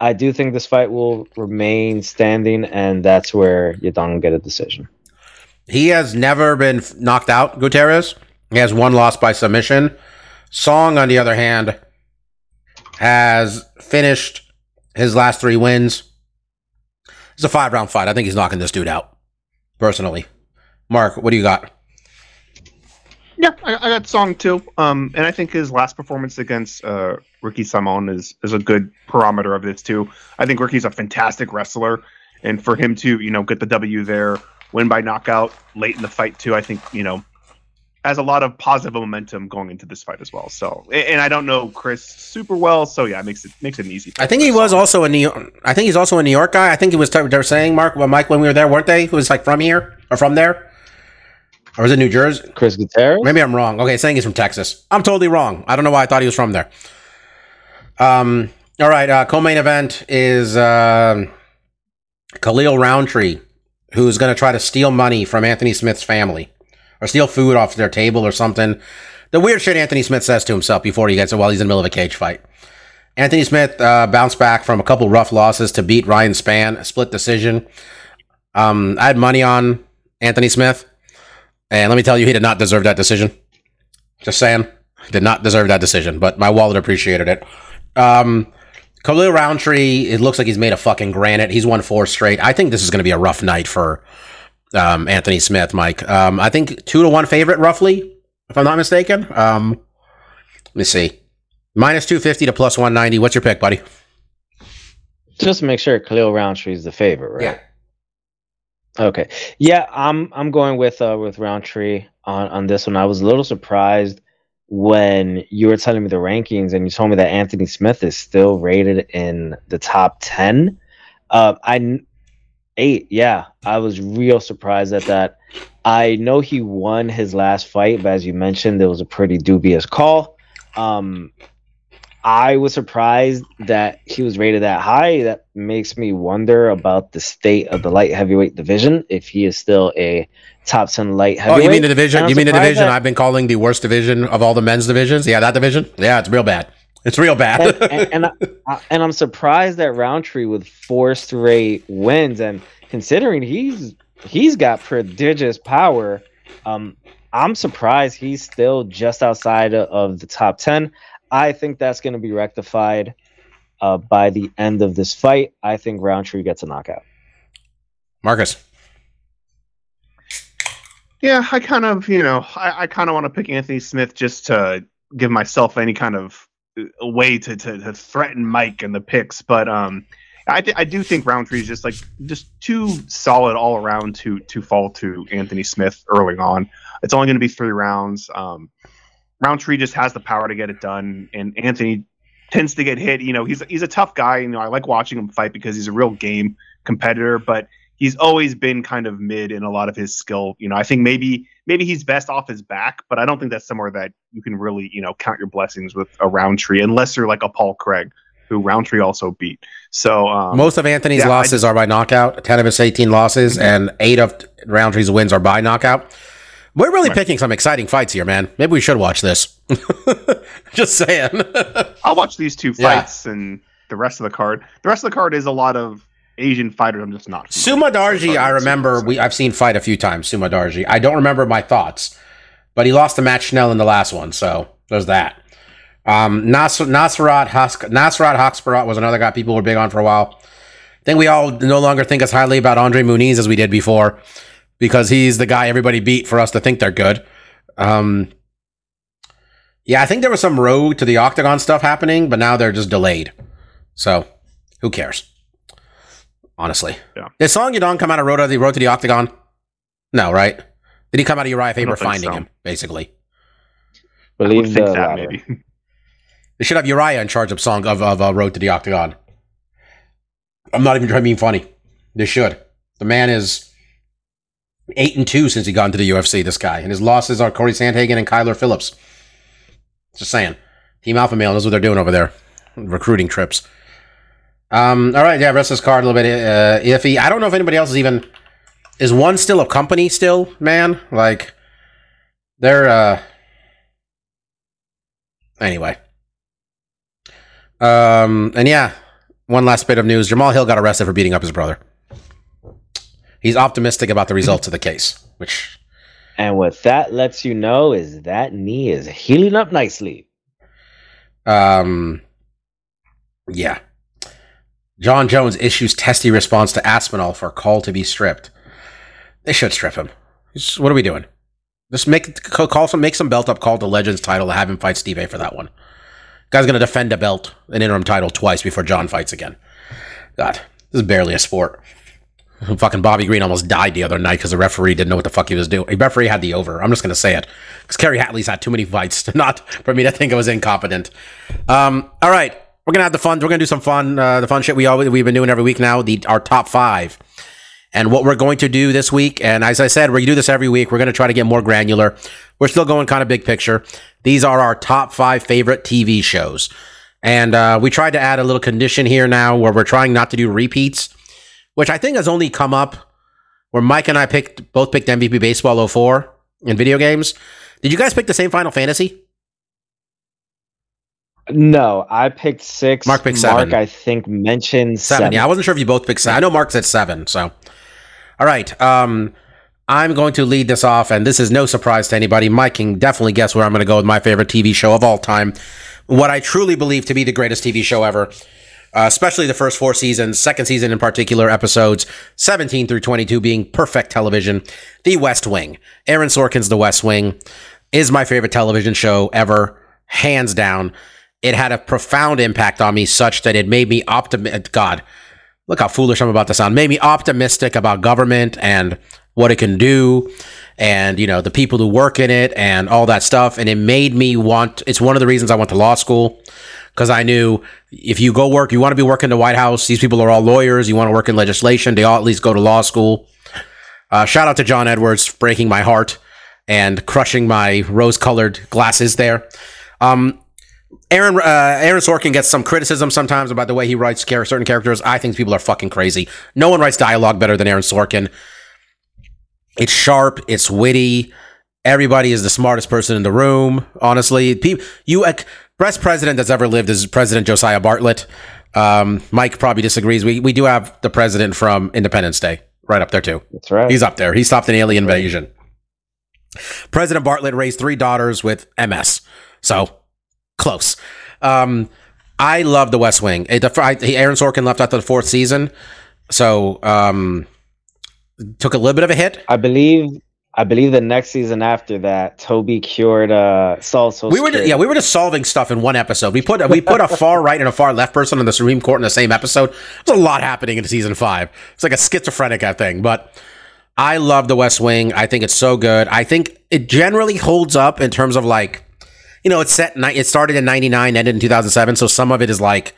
I do think this fight will remain standing, and that's where Yadong will get a decision. He has never been knocked out, Gutierrez. He has one loss by submission. Song, on the other hand, has finished his last three wins. It's a five round fight. I think he's knocking this dude out, personally. Mark, what do you got? Yeah, I, I got Song too. Um, and I think his last performance against uh, Ricky Simon is is a good parameter of this too. I think Ricky's a fantastic wrestler, and for him to you know get the W there, win by knockout late in the fight too, I think you know has a lot of positive momentum going into this fight as well. So, and, and I don't know Chris super well, so yeah, it makes it makes it an easy. I think for he was also a New York. I think he's also a New York guy. I think he was. They were saying Mark, well, Mike, when we were there, weren't they? Who was like from here or from there, or was it New Jersey? Chris Gutierrez. Maybe I'm wrong. Okay, saying he's from Texas. I'm totally wrong. I don't know why I thought he was from there. Um. All right. Uh, co-main event is um Khalil Rountree, who's going to try to steal money from Anthony Smith's family, or steal food off their table or something. The weird shit Anthony Smith says to himself before he gets it while he's in the middle of a cage fight. Anthony Smith uh, bounced back from a couple rough losses to beat Ryan Spann, a split decision. Um, I had money on Anthony Smith, and let me tell you, he did not deserve that decision. Just saying, did not deserve that decision, but my wallet appreciated it. Um, Khalil Rountree, it looks like he's made a fucking granite. He's won four straight. I think this is going to be a rough night for um, Anthony Smith, Mike. Um, I think two to one favorite, roughly, if I'm not mistaken. Um, let me see. Minus 250 to plus 190. What's your pick, buddy? Just to make sure Khalil Rountree is the favorite, right? Yeah. Okay. Yeah, I'm I'm going with uh with Rountree on on this one. I was a little surprised when you were telling me the rankings and you told me that Anthony Smith is still rated in the top 10. Uh I 8. Yeah, I was real surprised at that. I know he won his last fight, but as you mentioned, it was a pretty dubious call. Um I was surprised that he was rated that high. That makes me wonder about the state of the light heavyweight division. If he is still a top ten light heavyweight. Oh, you mean the division? You mean the division I've been calling the worst division of all the men's divisions? Yeah, that division? Yeah, it's real bad. It's real bad. and, and, and, I, and I'm surprised that Rountree with four straight wins, and considering he's he's got prodigious power, um, I'm surprised he's still just outside of, of the top ten. I think that's going to be rectified uh, by the end of this fight. I think Rountree gets a knockout. Marcus. Yeah, I kind of, you know, I, I kind of want to pick Anthony Smith just to give myself any kind of uh, way to, to, to threaten Mike and the picks. But um, I, th- I do think Rountree is just like just too solid all around to to fall to Anthony Smith early on. It's only going to be three rounds. Um, Rountree just has the power to get it done, and Anthony tends to get hit. You know, he's he's a tough guy. You know, I like watching him fight because he's a real game competitor, but he's always been kind of mid in a lot of his skill. You know, I think maybe maybe he's best off his back, but I don't think that's somewhere that you can really you know count your blessings with a Rountree unless you're like a Paul Craig, who Rountree also beat. So um, Most of Anthony's yeah, I losses are by knockout. 10 of his 18 losses and 8 of Rountree's wins are by knockout. We're really Right. picking some exciting fights here, man. Maybe we should watch this. Just saying. I'll watch these two Yeah. fights and the rest of the card. The rest of the card is a lot of Asian fighters. I'm just not. Su Mudaerji, I remember we I've seen fight a few times. Su Mudaerji, I don't remember my thoughts, but he lost to Matt Schnell in the last one, so there's that. Um, Nas- Nasrat Nasrat Haqparast was another guy people were big on for a while. I think we all no longer think as highly about Andre Muniz as we did before because he's the guy everybody beat for us to think they're good. Um, yeah, I think there was some road to the octagon stuff happening, but now they're just delayed. So who cares? Honestly. Yeah. Did Song Yadong come out of road to the road to the octagon? No, right? Did he come out of Uriah Faber don't finding so. him, basically? I Believe think the that latter. maybe. They should have Uriah in charge of song of, of uh, Road to the Octagon. I'm not even trying to be funny. They should. The man is eight and two since he got into the UFC. This guy and his losses are Corey Sandhagen and Kyler Phillips. Just saying, Team Alpha Male knows what they're doing over there, recruiting trips. Um, all right, yeah, rest of this card a little bit uh, iffy. I don't know if anybody else is even is one still a company still, man. Like they're uh anyway. Um, and yeah, one last bit of news: Jamahal Hill got arrested for beating up his brother. He's optimistic about the results of the case, which And what that lets you know is that knee is healing up nicely. Um, yeah. Jon Jones issues testy response to Aspinall for call to be stripped. They should strip him. Just- what are we doing? Just make call some make some belt up call the Legends title to have him fight Steve A for that one. Guy's gonna defend a belt, an interim title twice before Jon fights again. God, this is barely a sport. Fucking Bobby Green almost died the other night because the referee didn't know what the fuck he was doing. The referee had the over. I'm just gonna say it because Kerry Hatley's had too many fights to not for me to think it was incompetent. Um, all right, we're gonna have the fun. We're gonna do some fun, uh, the fun shit we always we've been doing every week now. The our top five, and what we're going to do this week. And as I said, we do this every week. We're gonna try to get more granular. We're still going kind of big picture. These are our top five favorite TV shows, and uh, we tried to add a little condition here now where we're trying not to do repeats, which I think has only come up where Mike and I picked both picked MVP Baseball 04 in video games. Did you guys pick the same Final Fantasy? No, I picked six. Mark picked seven. Mark, I think, mentioned Seven. seven. Yeah, I wasn't sure if you both picked seven. I know Mark said seven. So, all right. Um, I'm going to lead this off, and this is no surprise to anybody. Mike can definitely guess where I'm going to go with my favorite TV show of all time. What I truly believe to be the greatest TV show ever, uh, especially the first four seasons, second season in particular, episodes 17 through 22 being perfect television. The West Wing. Aaron Sorkin's The West Wing is my favorite television show ever, hands down. It had a profound impact on me, such that it made me optimistic. God, look how foolish I'm about to sound. Made me optimistic about government and what it can do, and you know the people who work in it and all that stuff. And it made me want. It's one of the reasons I went to law school because I knew if you go work, you want to be working in the White House. These people are all lawyers. You want to work in legislation. They all at least go to law school. Uh, shout out to John Edwards breaking my heart and crushing my rose-colored glasses there. Um, Aaron uh, Aaron Sorkin gets some criticism sometimes about the way he writes char- certain characters. I think people are fucking crazy. No one writes dialogue better than Aaron Sorkin. It's sharp. It's witty. Everybody is the smartest person in the room. Honestly, people, you best president that's ever lived is President Josiah Bartlet. Um, Mike probably disagrees. We we do have the president from Independence Day right up there too. That's right. He's up there. He stopped an alien invasion. President Bartlet raised three daughters with MS. So close. Um, I love the West Wing. It, I, Aaron Sorkin left after the fourth season, so um, took a little bit of a hit. I believe. I believe the next season after that, Toby cured uh Saul We were yeah, we were just solving stuff in one episode. We put we put a far right and a far left person on the Supreme Court in the same episode. There's a lot happening in season five. It's like a schizophrenic thing, but I love the West Wing. I think it's so good. I think it generally holds up in terms of like, you know, it's set. It started in '99, ended in 2007, so some of it is like,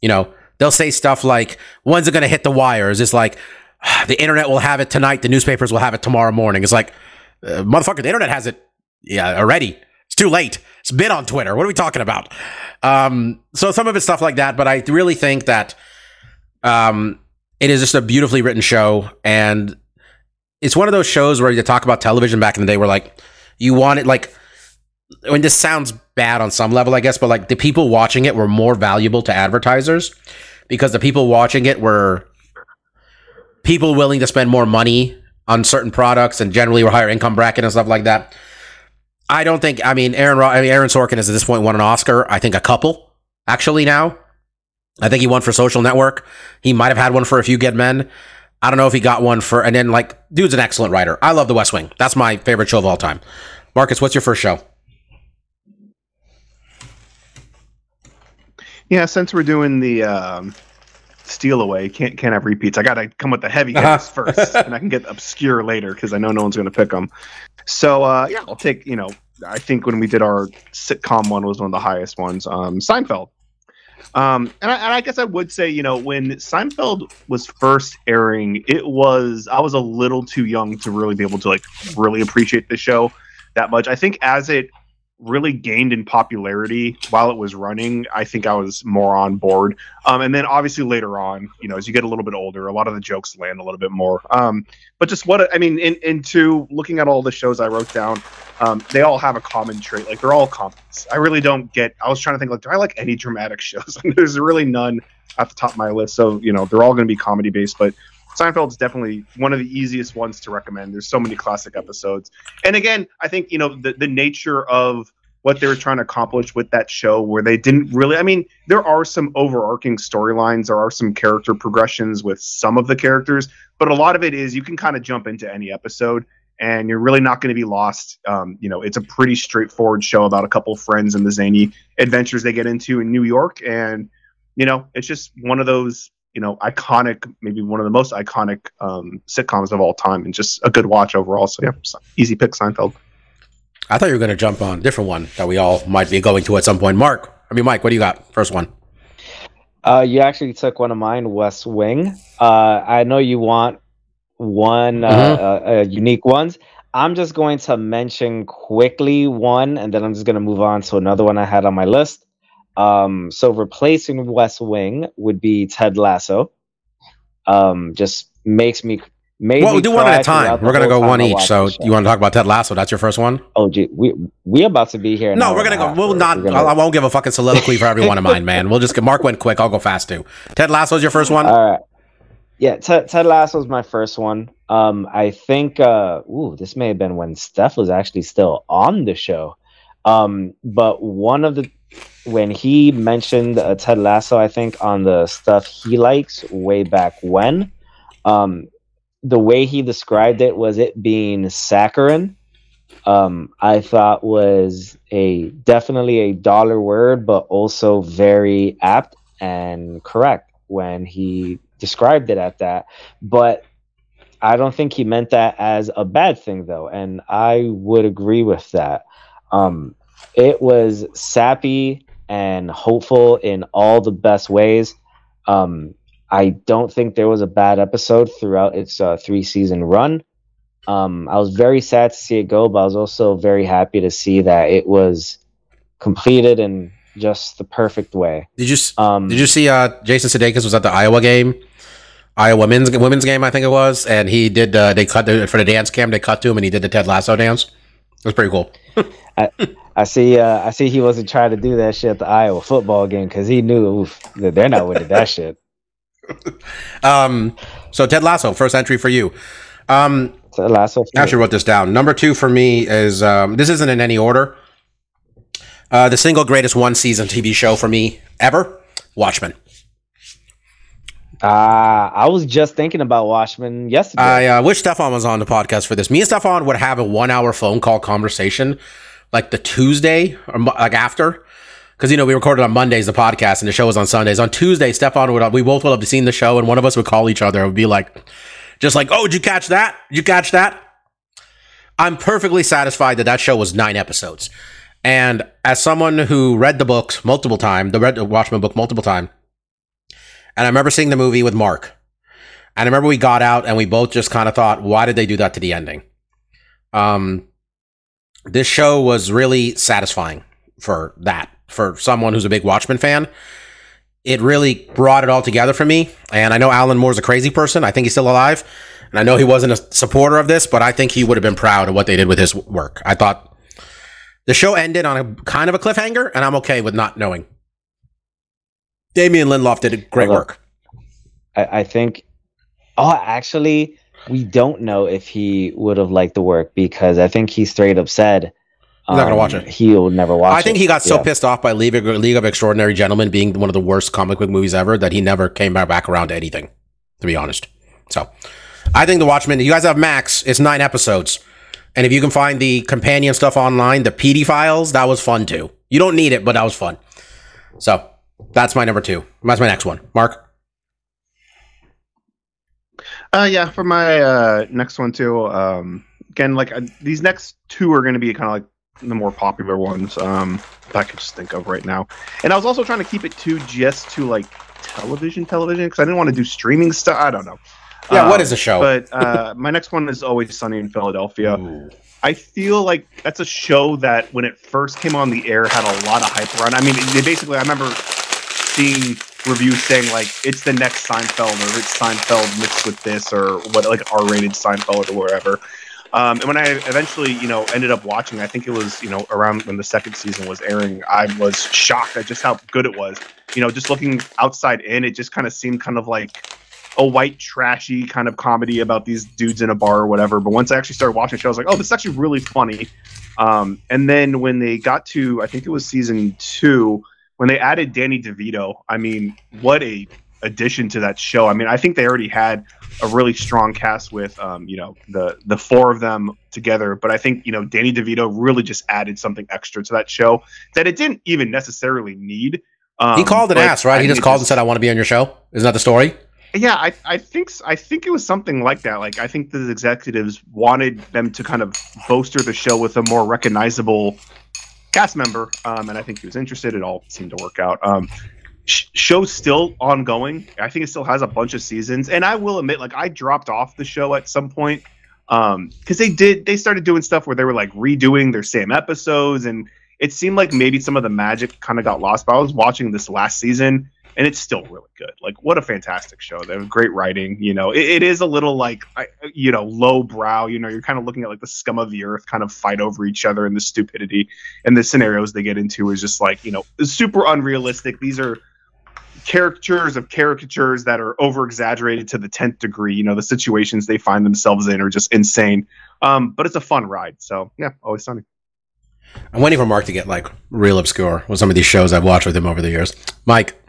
you know, they'll say stuff like, "When's it going to hit the wires?" It's like, the internet will have it tonight. The newspapers will have it tomorrow morning. It's like, uh, motherfucker, the internet has it, yeah, already. It's too late. It's been on Twitter. What are we talking about? Um, so some of it's stuff like that, but I really think that um, it is just a beautifully written show, and it's one of those shows where you talk about television back in the day, where like you want it like. I mean, this sounds bad on some level, I guess, but like the people watching it were more valuable to advertisers because the people watching it were people willing to spend more money on certain products and generally were higher income bracket and stuff like that. I don't think. I mean, Aaron. I mean, Aaron Sorkin has at this point won an Oscar. I think a couple actually now. I think he won for Social Network. He might have had one for A Few Good Men. I don't know if he got one for. And then like, dude's an excellent writer. I love The West Wing. That's my favorite show of all time. Marcus, what's your first show? Yeah, since we're doing the um, steal away, can't can't have repeats. I gotta come with the heavy Uh-huh. first, and I can get obscure later because I know no one's gonna pick them. So uh, yeah, I'll take you know I think when we did our sitcom one was one of the highest ones. Um, Seinfeld. Um, and I, and I guess I would say, you know, when Seinfeld was first airing, it was I was a little too young to really be able to like really appreciate the show that much. I think as it really gained in popularity while it was running, I think I was more on board. Um, and then obviously later on, you know, as you get a little bit older, a lot of the jokes land a little bit more. Um, but just what I mean, in, into looking at all the shows I wrote down, um, they all have a common trait. Like they're all comedies. I really don't get. I was trying to think like, do I like any dramatic shows? And There's really none at the top of my list. So you know, they're all going to be comedy based, but. Seinfeld's definitely one of the easiest ones to recommend. There's so many classic episodes. And again, I think, you know, the, the nature of what they were trying to accomplish with that show where they didn't really I mean, there are some overarching storylines, there are some character progressions with some of the characters, but a lot of it is you can kind of jump into any episode and you're really not going to be lost. Um, you know, it's a pretty straightforward show about a couple friends and the zany adventures they get into in New York and you know, it's just one of those you know, iconic, maybe one of the most iconic um, sitcoms of all time, and just a good watch overall. So yeah, easy pick Seinfeld. I thought you were going to jump on a different one that we all might be going to at some point. Mark, I mean Mike, what do you got? First one. Uh, you actually took one of mine, West Wing. Uh, I know you want one uh, Mhm. uh, uh, unique ones. I'm just going to mention quickly one, and then I'm just going to move on to another one I had on my list. Um, so replacing West Wing would be Ted Lasso. Um, just makes me. Made Well, me we'll do one at a time. We're gonna go one each. So you want to talk about Ted Lasso? That's your first one. Oh, gee, we we about to be here. No, we're gonna go. We'll not. gonna- I, won't give a fucking soliloquy for every one of mine, man. We'll just get Mark went quick. I'll go fast too. Ted Lasso's your first one. All right. Yeah, Ted, Ted Lasso's my first one. Um, I think. Uh, ooh, this may have been when Steph was actually still on the show. Um, but one of the when he mentioned uh, Ted Lasso, I think on the stuff he likes way back when, um, the way he described it was it being saccharine. Um, I thought was a definitely a dollar word, but also very apt and correct when he described it at that. But I don't think he meant that as a bad thing, though, and I would agree with that. Um, it was sappy and hopeful in all the best ways. Um, I don't think there was a bad episode throughout its uh, three season run. Um, I was very sad to see it go, but I was also very happy to see that it was completed in just the perfect way. Did you Um, Did you see? Uh, Jason Sudeikis was at the Iowa game, Iowa men's women's game, I think it was, and he did. Uh, they cut the, for the dance cam. They cut to him, and he did the Ted Lasso dance. It was pretty cool. I see. Uh, I see. He wasn't trying to do that shit at the Iowa football game because he knew oof, that they're not winning that shit. Um, so Ted Lasso, first entry for you. Um, So Lasso. I actually wrote this down. Number two for me is um, this isn't in any order. Uh, the single greatest one season TV show for me ever, Watchmen. Ah, I was just thinking about Watchmen yesterday. I uh, wish Stefan was on the podcast for this. Me and Stefan would have a one hour phone call conversation like the Tuesday or like after. Because, you know, we recorded on Mondays the podcast and the show was on Sundays. On Tuesday, Stefan would, we both would have seen the show and one of us would call each other and would be like, just like, oh, did you catch that? Did you catch that? I'm perfectly satisfied that that show was nine episodes. And as someone who read the books multiple times, the read the Watchmen book multiple times, and I remember seeing the movie with Mark. And I remember we got out and we both just kind of thought, why did they do that to the ending? Um, this show was really satisfying for that, for someone who's a big Watchmen fan. It really brought it all together for me. And I know Alan Moore's a crazy person. I think he's still alive. And I know he wasn't a supporter of this, but I think he would have been proud of what they did with his work. I thought the show ended on a kind of a cliffhanger, and I'm okay with not knowing. Damon Lindelof did great Although- work. I, I think. Oh, actually, we don't know if he would have liked the work because I think he straight up said He's not gonna watch um, it. He'll never watch. I think it. he got so Yeah. pissed off by League of, League of Extraordinary Gentlemen being one of the worst comic book movies ever that he never came back around to anything, to be honest. So I think The Watchmen, you guys have Max, it's nine episodes. And if you can find the companion stuff online, the PD files, that was fun too. You don't need it, but that was fun. So that's my number two. That's my next one. Mark? Uh, yeah, for my uh, next one too. Um, again, like uh, these next two are going to be kind of like the more popular ones um, that I could just think of right now. And I was also trying to keep it to just to like television, television, because I didn't want to do streaming stuff. I don't know. Yeah, what Um, is the show? But uh, my next one is always Sunny in Philadelphia. I feel like that's a show that when it first came on the air had a lot of hype around. I mean, they basically, I remember seeing reviews saying like it's the next Seinfeld or it's Seinfeld mixed with this or what like R-rated Seinfeld or whatever. Um, and when I eventually, you know, ended up watching, I think it was, you know, around when the second season was airing, I was shocked at just how good it was. You know, just looking outside in, it just kind of seemed kind of like a white trashy kind of comedy about these dudes in a bar or whatever. But once I actually started watching the show, I was like, oh, this is actually really funny. Um, and then when they got to, I think it was season two, when they added Danny DeVito, I mean, what a addition to that show. I mean, I think they already had a really strong cast with, um, you know, the the four of them together. But I think you know Danny DeVito really just added something extra to that show that it didn't even necessarily need. Um, he called and but asked, right? I He just called and said, "I want to be on your show." Isn't that the story? yeah, I, I think I think it was something like that. Like I think the executives wanted them to kind of bolster the show with a more recognizable cast member, um, and I think he was interested. It all seemed to work out. Um, sh- show's still ongoing. I think it still has a bunch of seasons, and I will admit, like I dropped off the show at some point because they did they started doing stuff where they were like redoing their same episodes, and it seemed like maybe some of the magic kind of got lost. But I was watching this last season and it's still really good. Like, what a fantastic show! They have great writing. You know, it, it is a little like, I- you know, low brow. You know, you're kind of looking at like the scum of the earth kind of fight over each other and the stupidity and the scenarios they get into is just like, you know, super unrealistic. These are caricatures of caricatures that are over exaggerated to the 10th degree. You know, the situations they find themselves in are just insane. Um, but it's a fun ride. So yeah, always sunny. I'm waiting for Mark to get like real obscure with some of these shows I've watched with him over the years. Mike,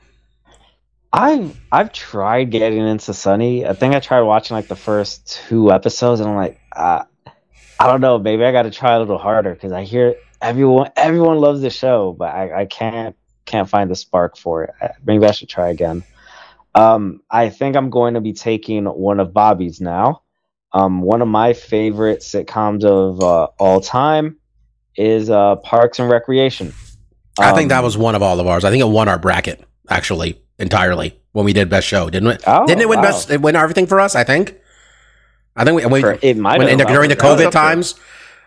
I've I've tried getting into Sunny. I think I tried watching like the first two episodes, and I'm like, uh, I don't know. Maybe I got to try a little harder because I hear everyone everyone loves the show, but I, I can't can't find the spark for it. I- Maybe I should try again. Um, I think I'm going to be taking one of Bobby's now. Um, one of my favorite sitcoms of uh, all time is uh, Parks and Recreation. I think that Um, was one of all of ours. I think it won our bracket actually entirely when we did best show, didn't it? Oh, didn't it win wow. best? It win everything for us. I think. I think we, we For- it might when, in have. the, during the was- I was COVID there. times.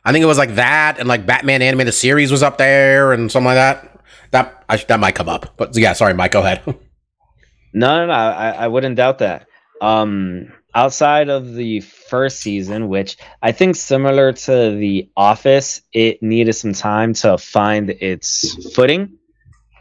I think it was like that and like Batman animated series was up there and something like that. That I, that might come up, but yeah, sorry, Mike. Go ahead. No, no, no. I, I wouldn't doubt that. Um, outside of the first season, which I think similar to The Office, it needed some time to find its footing.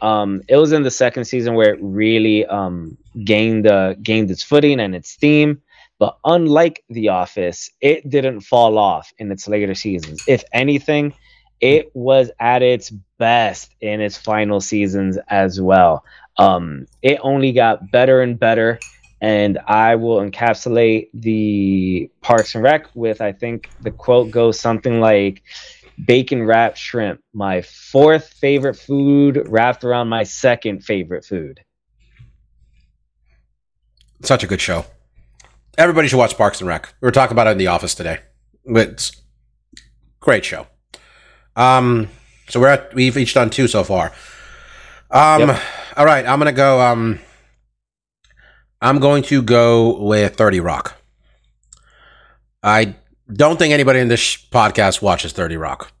Um, it was in the second season where it really um, gained uh, gained its footing and its theme. But unlike The Office, it didn't fall off in its later seasons. If anything, it was at its best in its final seasons as well. Um, it only got better and better, and I will encapsulate the Parks and Rec with I think the quote goes something like bacon wrapped shrimp, my fourth favorite food, wrapped around my second favorite food. Such a good show. Everybody should watch Parks and Rec. We were talking about it in the office today. It's great show. Um, so we're at we've each done two so far. Um, Yep. all right, I'm gonna go. Um, I'm going to go with Thirty Rock. I don't think anybody in this sh- podcast watches Thirty Rock,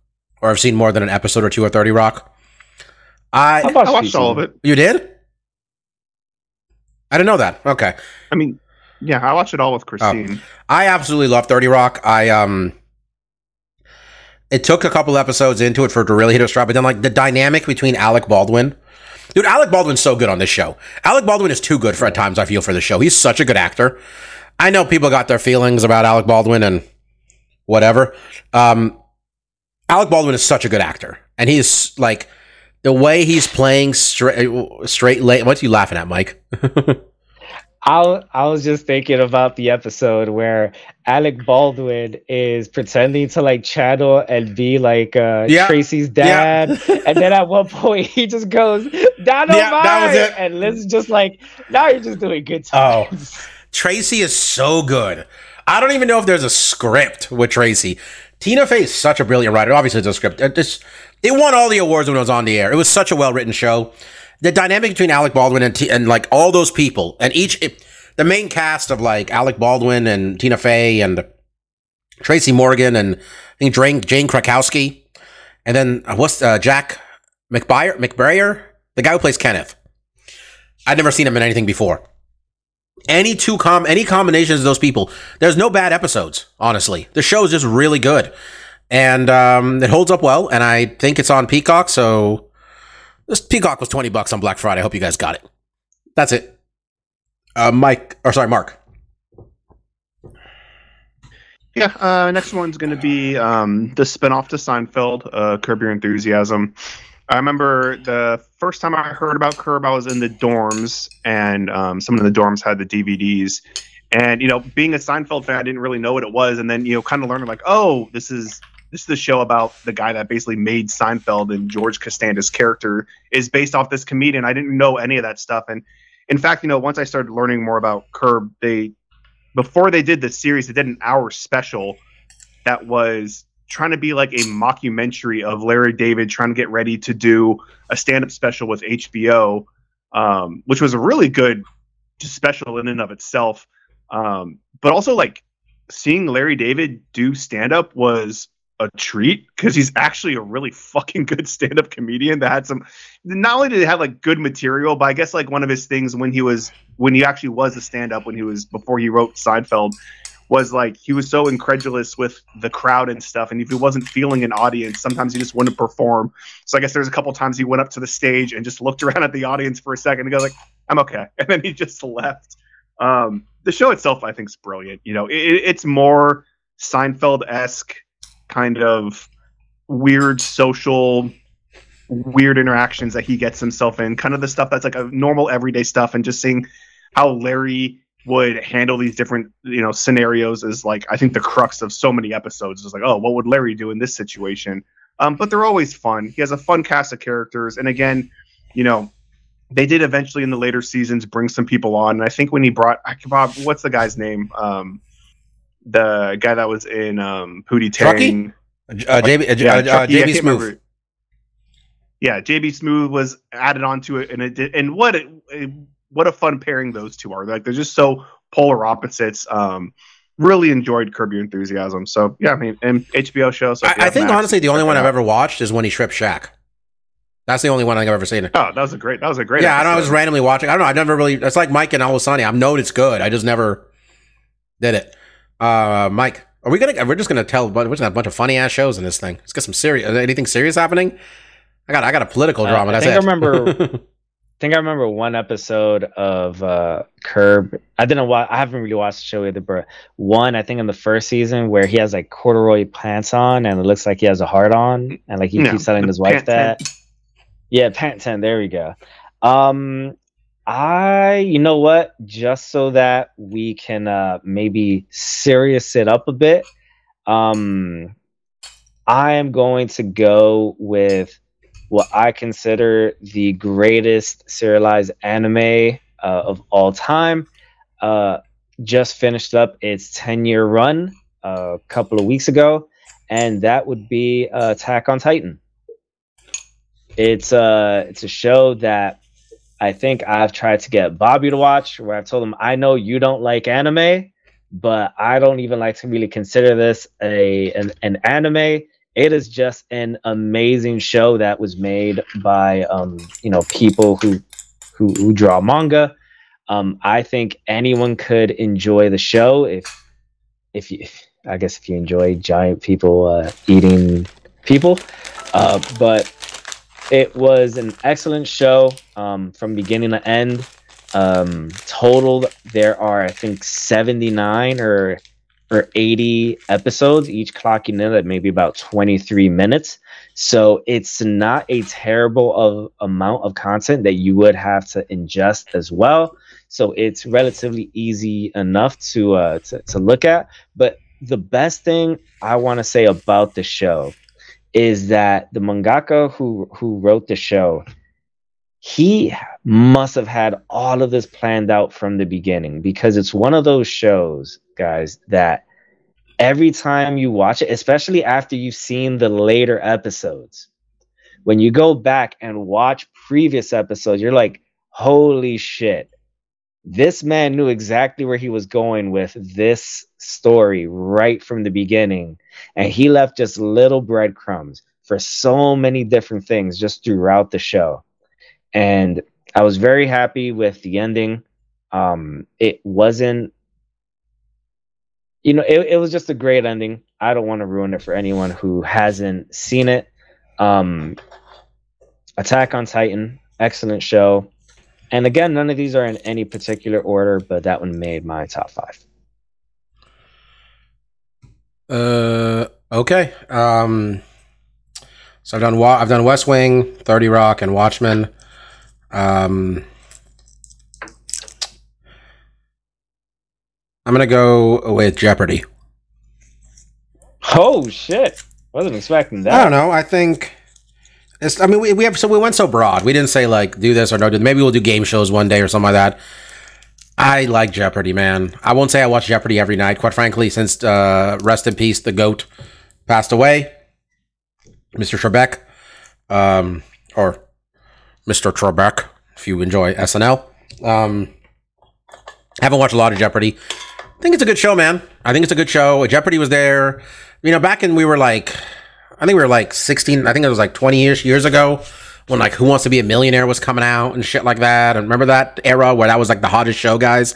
or have seen more than an episode or two of Thirty Rock. I I watched, I watched all of it. you did? I didn't know that. Okay. I mean, yeah, I watched it all with Christine. I absolutely love 30 Rock. I um it took a couple episodes into it for it to really hit a stride, but then like the dynamic between Alec Baldwin. Dude, Alec Baldwin's so good on this show. Alec Baldwin is too good for at times, I feel, for the show. He's such a good actor. I know people got their feelings about Alec Baldwin and whatever. Um Alec Baldwin is such a good actor. And he's like the way he's playing straight straight late. What's you laughing at, Mike? I I was just thinking about the episode where Alec Baldwin is pretending to like channel and be like uh, Yeah. Tracy's dad, and then at one point he just goes dynamite, Yeah, that was it. and Liz is just like, now you're just doing good Oh. Tracy is so good. I don't even know if there's a script with Tracy. Tina Fey is such a brilliant writer. Obviously, it's a script. It, just, it won all the awards when it was on the air. It was such a well written show. The dynamic between Alec Baldwin and T- and like all those people and each it, the main cast of like Alec Baldwin and Tina Fey and Tracy Morgan and I think Jane, Jane Krakowski, and then uh, what's uh, Jack McBrayer, McBrayer, the guy who plays Kenneth. I'd never seen him in anything before. Any two com any combinations of those people, there's no bad episodes. Honestly, the show is just really good, and um, it holds up well. And I think it's on Peacock. So this Peacock was twenty bucks on Black Friday. I hope you guys got it. That's it. Uh, Mike, or sorry, Mark. Yeah, uh, next one's going to be um, the spinoff to Seinfeld, uh, Curb Your Enthusiasm. I remember the first time I heard about Curb, I was in the dorms, and um, someone in the dorms had the DVDs. And you know, being a Seinfeld fan, I didn't really know what it was, and then you know, kind of learning like, oh, this is this is the show about the guy that basically made Seinfeld, and George Costanza's character is based off this comedian. I didn't know any of that stuff, and in fact, you know, once I started learning more about Curb, they before they did the series, they did an hour special that was trying to be like a mockumentary of Larry David trying to get ready to do a stand-up special with HBO, um, which was a really good special in and of itself. Um, but also like seeing Larry David do stand-up was a treat because he's actually a really fucking good stand-up comedian that had some not only did he have like good material but i guess like one of his things when he was when he actually was a stand-up when he was before he wrote seinfeld was like he was so incredulous with the crowd and stuff and if he wasn't feeling an audience sometimes he just wouldn't perform. So i guess there's a couple times he went up to the stage and just looked around at the audience for a second and go like i'm okay. And then he just left. Um, the show itself i think is brilliant you know it, it's more seinfeld-esque kind of weird social weird interactions that he gets himself in kind of the stuff that's like a normal everyday stuff and just seeing how larry would handle these different you know scenarios is like i think the crux of so many episodes is like oh what would larry do in this situation? Um, but they're always fun. He has a fun cast of characters. And again you know they did eventually in the later seasons bring some people on. And i think when he brought bob what's the guy's name? Um, the guy that was in um, Pootie Tang. Uh, JB, uh, Yeah, uh, Chucky, JB can't Smoove. remember. Yeah, JB Smoove was added onto it, and it did, and what it, it- what a fun pairing those two are. Like they're just so polar opposites. Um, really enjoyed Curb Your Enthusiasm. So yeah, I mean, and HBO show. So I, I think Max, honestly the only one I've ever watched is when he stripped Shaq. That's the only one I've ever seen. Oh, that was a great. That was a great. yeah, I know. I was randomly watching. I don't know. I've never really. It's like Mike and Always I've known it's good. I just never did it. Uh, Mike, are we gonna? We're just gonna tell. We're just gonna have a bunch of funny ass shows in this thing. Let's get some serious. Anything serious happening? I got. I got a political Uh, drama. I That's think it. I remember- I think I remember one episode of uh, Curb. I didn't watch. I haven't really watched the show either, but one I think in the first season where he has like corduroy pants on and it looks like he has a heart on, and like he No, keeps telling his wife that. tent. Yeah, pant ten. There we go. Um, I, you know what? Just so that we can uh maybe serious it up a bit. Um, I am going to go with what I consider the greatest serialized anime uh, of all time. Uh, just finished up its 10 year run uh, a couple of weeks ago, and that would be uh, Attack on Titan. It's a it's a show that I think I've tried to get Bobby to watch. Where I've told him I know you don't like anime, but I don't even like to really consider this a an, an anime. It is just an amazing show that was made by um, you know people who who, who draw manga. Um, I think anyone could enjoy the show if if you I guess if you enjoy giant people uh, eating people. Uh, but it was an excellent show um, from beginning to end. Um, total, there are I think seventy nine or or eighty episodes, each clocking in at maybe about twenty three minutes. So it's not a terrible of amount of content that you would have to ingest as well. So it's relatively easy enough to uh, to, to look at. But the best thing I want to say about the show is that the mangaka who who wrote the show he must have had all of this planned out from the beginning because it's one of those shows guys that every time you watch it, especially after you've seen the later episodes, when you go back and watch previous episodes, you're like, holy shit. This man knew exactly where he was going with this story right from the beginning. And he left just little breadcrumbs for so many different things just throughout the show. And I was very happy with the ending. Um, it wasn't you know, it, it was just a great ending. I don't want to ruin it for anyone who hasn't seen it. Um, Attack on Titan, excellent show. And again, none of these are in any particular order, but that one made my top five. Uh, okay. Um, so I've done I've done West Wing, Thirty Rock, and Watchmen. Um, I'm gonna go with Jeopardy. Oh shit! Wasn't expecting that. I don't know. I think it's. I mean, we, we have so we went so broad. We didn't say like do this or no. do Maybe we'll do game shows one day or something like that. I like Jeopardy, man. I won't say I watch Jeopardy every night. Quite frankly, since uh, rest in peace, the goat passed away, Mr. Trebek, um, or Mr. Trebek, if you enjoy SNL. Um, haven't watched a lot of Jeopardy. I think it's a good show, man. I think it's a good show. Jeopardy was there. You know, back in we were like, I think we were like 16. I think it was like 20 years years ago when like Who Wants to Be a Millionaire was coming out and shit like that. And remember that era where that was like the hottest show, guys,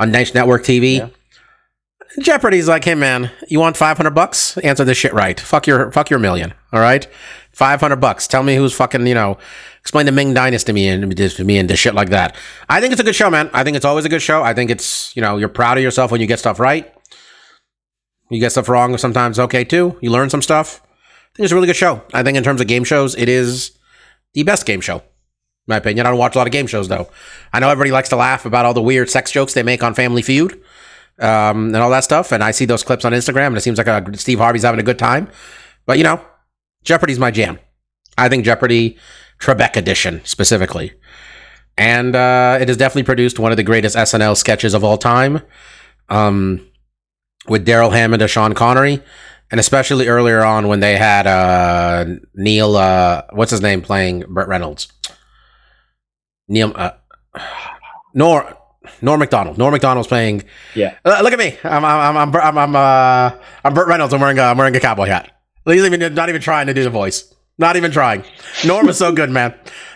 on Dice Network TV. Yeah. Jeopardy's like, hey man, you want 500 bucks? Answer this shit right. Fuck your fuck your million. All right, 500 bucks. Tell me who's fucking you know. Explain the Ming Dynasty to me and to me and to shit like that. I think it's a good show, man. I think it's always a good show. I think it's you know you're proud of yourself when you get stuff right. You get stuff wrong sometimes okay too. You learn some stuff. I think it's a really good show. I think in terms of game shows, it is the best game show. In my opinion. I don't watch a lot of game shows though. I know everybody likes to laugh about all the weird sex jokes they make on Family Feud um, and all that stuff. And I see those clips on Instagram, and it seems like a, Steve Harvey's having a good time. But you know, Jeopardy's my jam. I think Jeopardy Trebek edition specifically, and uh, it has definitely produced one of the greatest SNL sketches of all time, um, with Darrell Hammond and Sean Connery. And especially earlier on when they had uh, Neil, uh, what's his name, playing Burt Reynolds. Neil, uh, Nor, Norm Macdonald. Norm Macdonald's playing. Yeah. Uh, look at me. I'm I'm I'm I'm I'm, uh, I'm Burt Reynolds. I'm wearing a, I'm wearing a cowboy hat. He's even not even trying to do the voice. Not even trying. Norm is so good, man.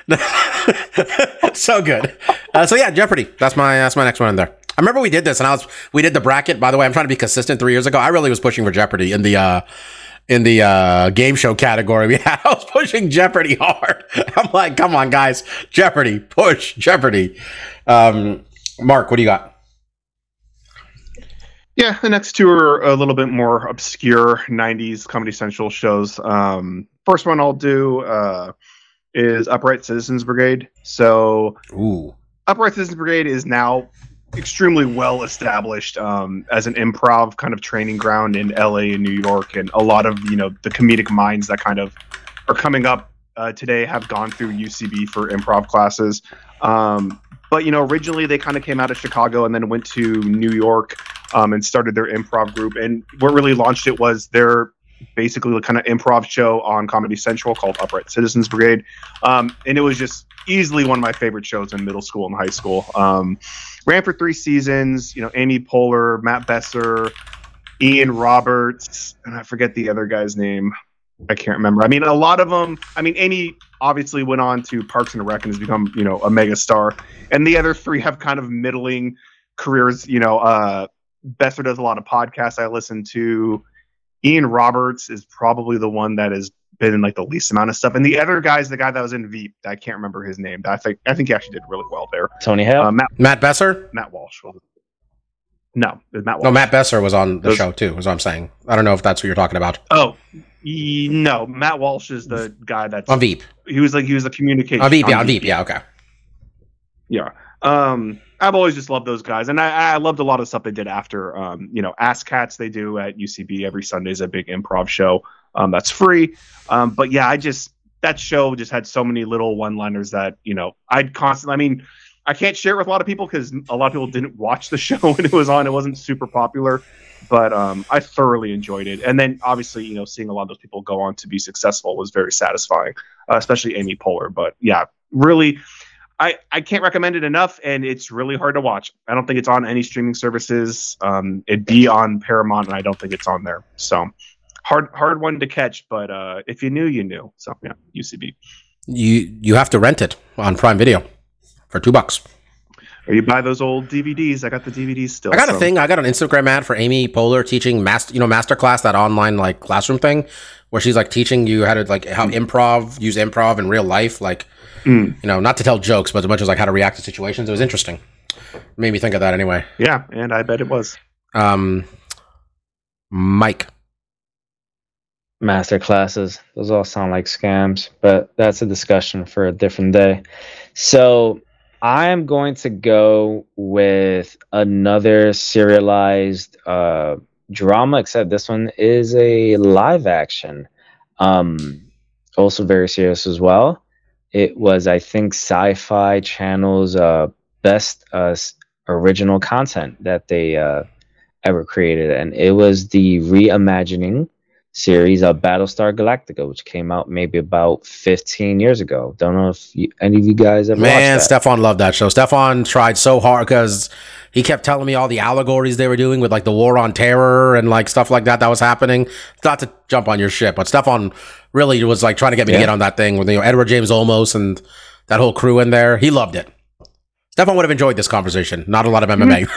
so good. Uh, so yeah, Jeopardy. That's my that's my next one in there. I remember we did this, and I was we did the bracket. By the way, I'm trying to be consistent. Three years ago, I really was pushing for Jeopardy in the uh, in the uh, game show category. We had I was pushing Jeopardy hard. I'm like, come on, guys, Jeopardy, push Jeopardy. Um, Mark, what do you got? Yeah, the next two are a little bit more obscure '90s Comedy Central shows. Um, first one I'll do uh, is Upright Citizens Brigade. So, Ooh, Upright Citizens Brigade is now extremely well established um, as an improv kind of training ground in LA and New York, and a lot of you know the comedic minds that kind of are coming up uh, today have gone through UCB for improv classes. Um, but you know, originally they kind of came out of Chicago and then went to New York um, and started their improv group. And what really launched it was their basically the kind of improv show on Comedy Central called Upright Citizens Brigade. Um, and it was just easily one of my favorite shows in middle school and high school. Um, ran for three seasons. You know, Amy Poehler, Matt Besser, Ian Roberts, and I forget the other guy's name. I can't remember. I mean, a lot of them. I mean, Amy obviously went on to Parks and Rec and has become, you know, a mega star, and the other three have kind of middling careers. You know, uh, Besser does a lot of podcasts I listen to. Ian Roberts is probably the one that has been in like the least amount of stuff, and the other guy's the guy that was in Veep. I can't remember his name. I think I think he actually did really well there. Tony Hale. Uh, Matt Matt Besser. Matt Walsh. Was? No, it was Matt Walsh. No, Matt Besser was on the Those- show too. Is what I'm saying. I don't know if that's what you're talking about Oh, ye- no, Matt Walsh is the guy that's on Veep. he was like he was a communication On Veep, yeah, on Veep, yeah, okay. Yeah. Um, I've always just loved those guys, and I, I loved a lot of stuff they did after. Um, you know, Ass Cats they do at UCB every Sunday is a big improv show. Um, that's free. Um, but yeah, I just that show just had so many little one-liners that you know I'd constantly. I mean, I can't share it with a lot of people because a lot of people didn't watch the show when it was on. It wasn't super popular, but um, I thoroughly enjoyed it. And then obviously, you know, seeing a lot of those people go on to be successful was very satisfying, uh, especially Amy Poehler. But yeah, really, I I can't recommend it enough, and it's really hard to watch. I don't think it's on any streaming services. Um, it'd be on Paramount, and I don't think it's on there. So hard hard one to catch, but uh, if you knew, you knew. So yeah, UCB. You you have to rent it on Prime Video for two bucks. Or you buy those old DVDs. I got the DVDs still. I got a thing. I got an Instagram ad for Amy Poehler teaching master, you know, masterclass, that online like classroom thing, where she's like teaching you how to like how improv, use improv in real life, like Mm. you know, not to tell jokes, but as much as like how to react to situations. It was interesting. Made me think of that anyway. Yeah, and I bet it was. Um, Mike, master classes. Those all sound like scams, but that's a discussion for a different day. So I am going to go with another serialized uh, drama, except this one is a live action. Um, also very serious as well. It was, I think, Sci-Fi Channel's uh, best uh, original content that they uh, ever created, and it was the reimagining series of Battlestar Galactica, which came out maybe about 15 years ago. Don't know if you, any of you guys ever man, watched that. Stefan loved that show. Stefan tried so hard because he kept telling me all the allegories they were doing with like the war on terror and like stuff like that that was happening. Not to jump on your ship, but Stefan really was like trying to get me to get on that thing with you know Edward James Olmos and that whole crew in there. He loved it. Stefan would have enjoyed this conversation. Not a lot of MMA.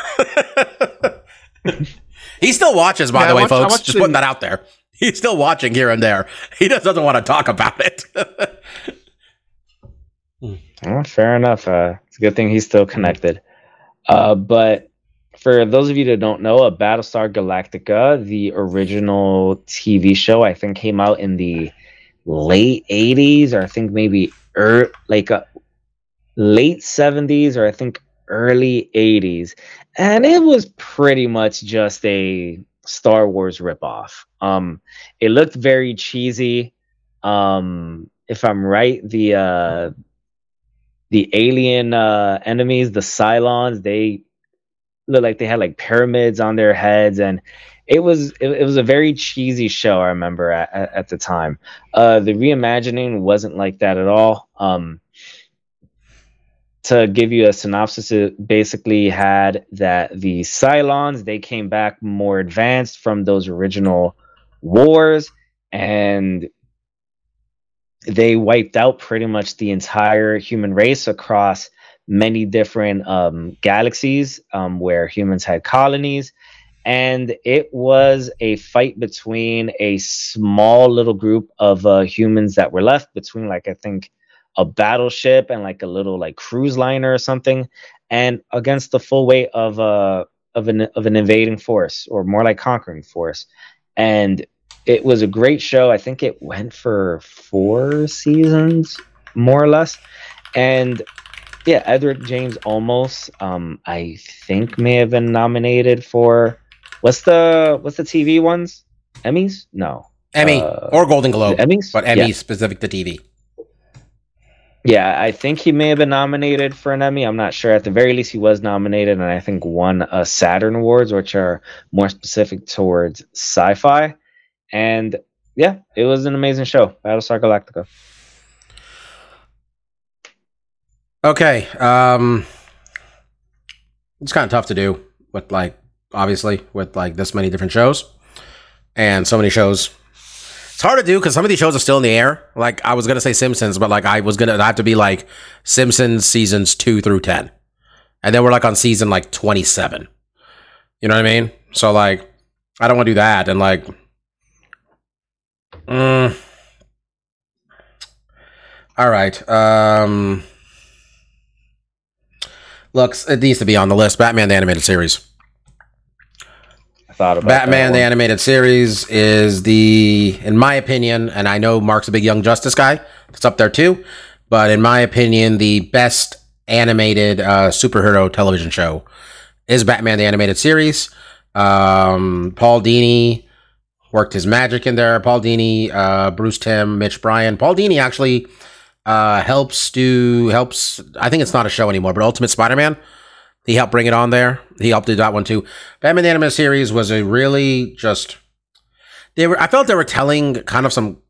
he still watches, by Yeah, the way, watched- folks. watched Just the- putting that out there. He's still watching here and there. He just doesn't want to talk about it. Oh, fair enough. Uh, it's a good thing he's still connected. Uh, but for those of you that don't know, a Battlestar Galactica, the original TV show, I think came out in the late '80s, or I think maybe er, like uh, late '70s, or I think early '80s, and it was pretty much just a Star Wars ripoff. Um, it looked very cheesy. Um, if I'm right, the uh, the alien uh, enemies, the Cylons, they look like they had like pyramids on their heads, and it was it, it was a very cheesy show. I remember at, at, at the time. Uh, the reimagining wasn't like that at all. Um, to give you a synopsis, it basically had that the Cylons they came back more advanced from those original wars, and they wiped out pretty much the entire human race across many different um, galaxies um, where humans had colonies. And it was a fight between a small little group of uh, humans that were left between, like, I think a battleship and like a little like cruise liner or something, and against the full weight of a of an of an invading force or more like conquering force. And it was a great show. I think it went for four seasons, more or less. And yeah, Edward James Olmos, um, I think may have been nominated for what's the what's the TV ones? Emmys? No. Emmy Uh, or Golden Globe, Emmys? but Emmy Yeah. specific to TV. Yeah, I think he may have been nominated for an Emmy. I'm not sure. At the very least, he was nominated, and I think won a Saturn Awards, which are more specific towards sci-fi. And yeah, it was an amazing show, Battlestar Galactica. Okay. Um it's kind of tough to do with like obviously with like this many different shows and so many shows. It's hard to do because some of these shows are still in the air. Like I was gonna say Simpsons, but like I was gonna have to be like Simpsons seasons two through ten, and then we're like on season like twenty seven. You know what I mean? So like I don't want to do that, and like, mm, all right. Um, looks it needs to be on the list. Batman the animated series. Thought about Batman the animated series is the, in my opinion, and I know Mark's a big Young Justice guy. It's up there too, but in my opinion, the best animated uh, superhero television show is Batman the animated series. Um, Paul Dini worked his magic in there. Paul Dini, uh, Bruce Timm, Mitch Brian. Paul Dini actually uh, helps do helps. I think it's not a show anymore, but Ultimate Spider-Man. He helped bring it on there. He helped do that one too. Batman the Animated Series was a really just. They were. I felt they were telling kind of some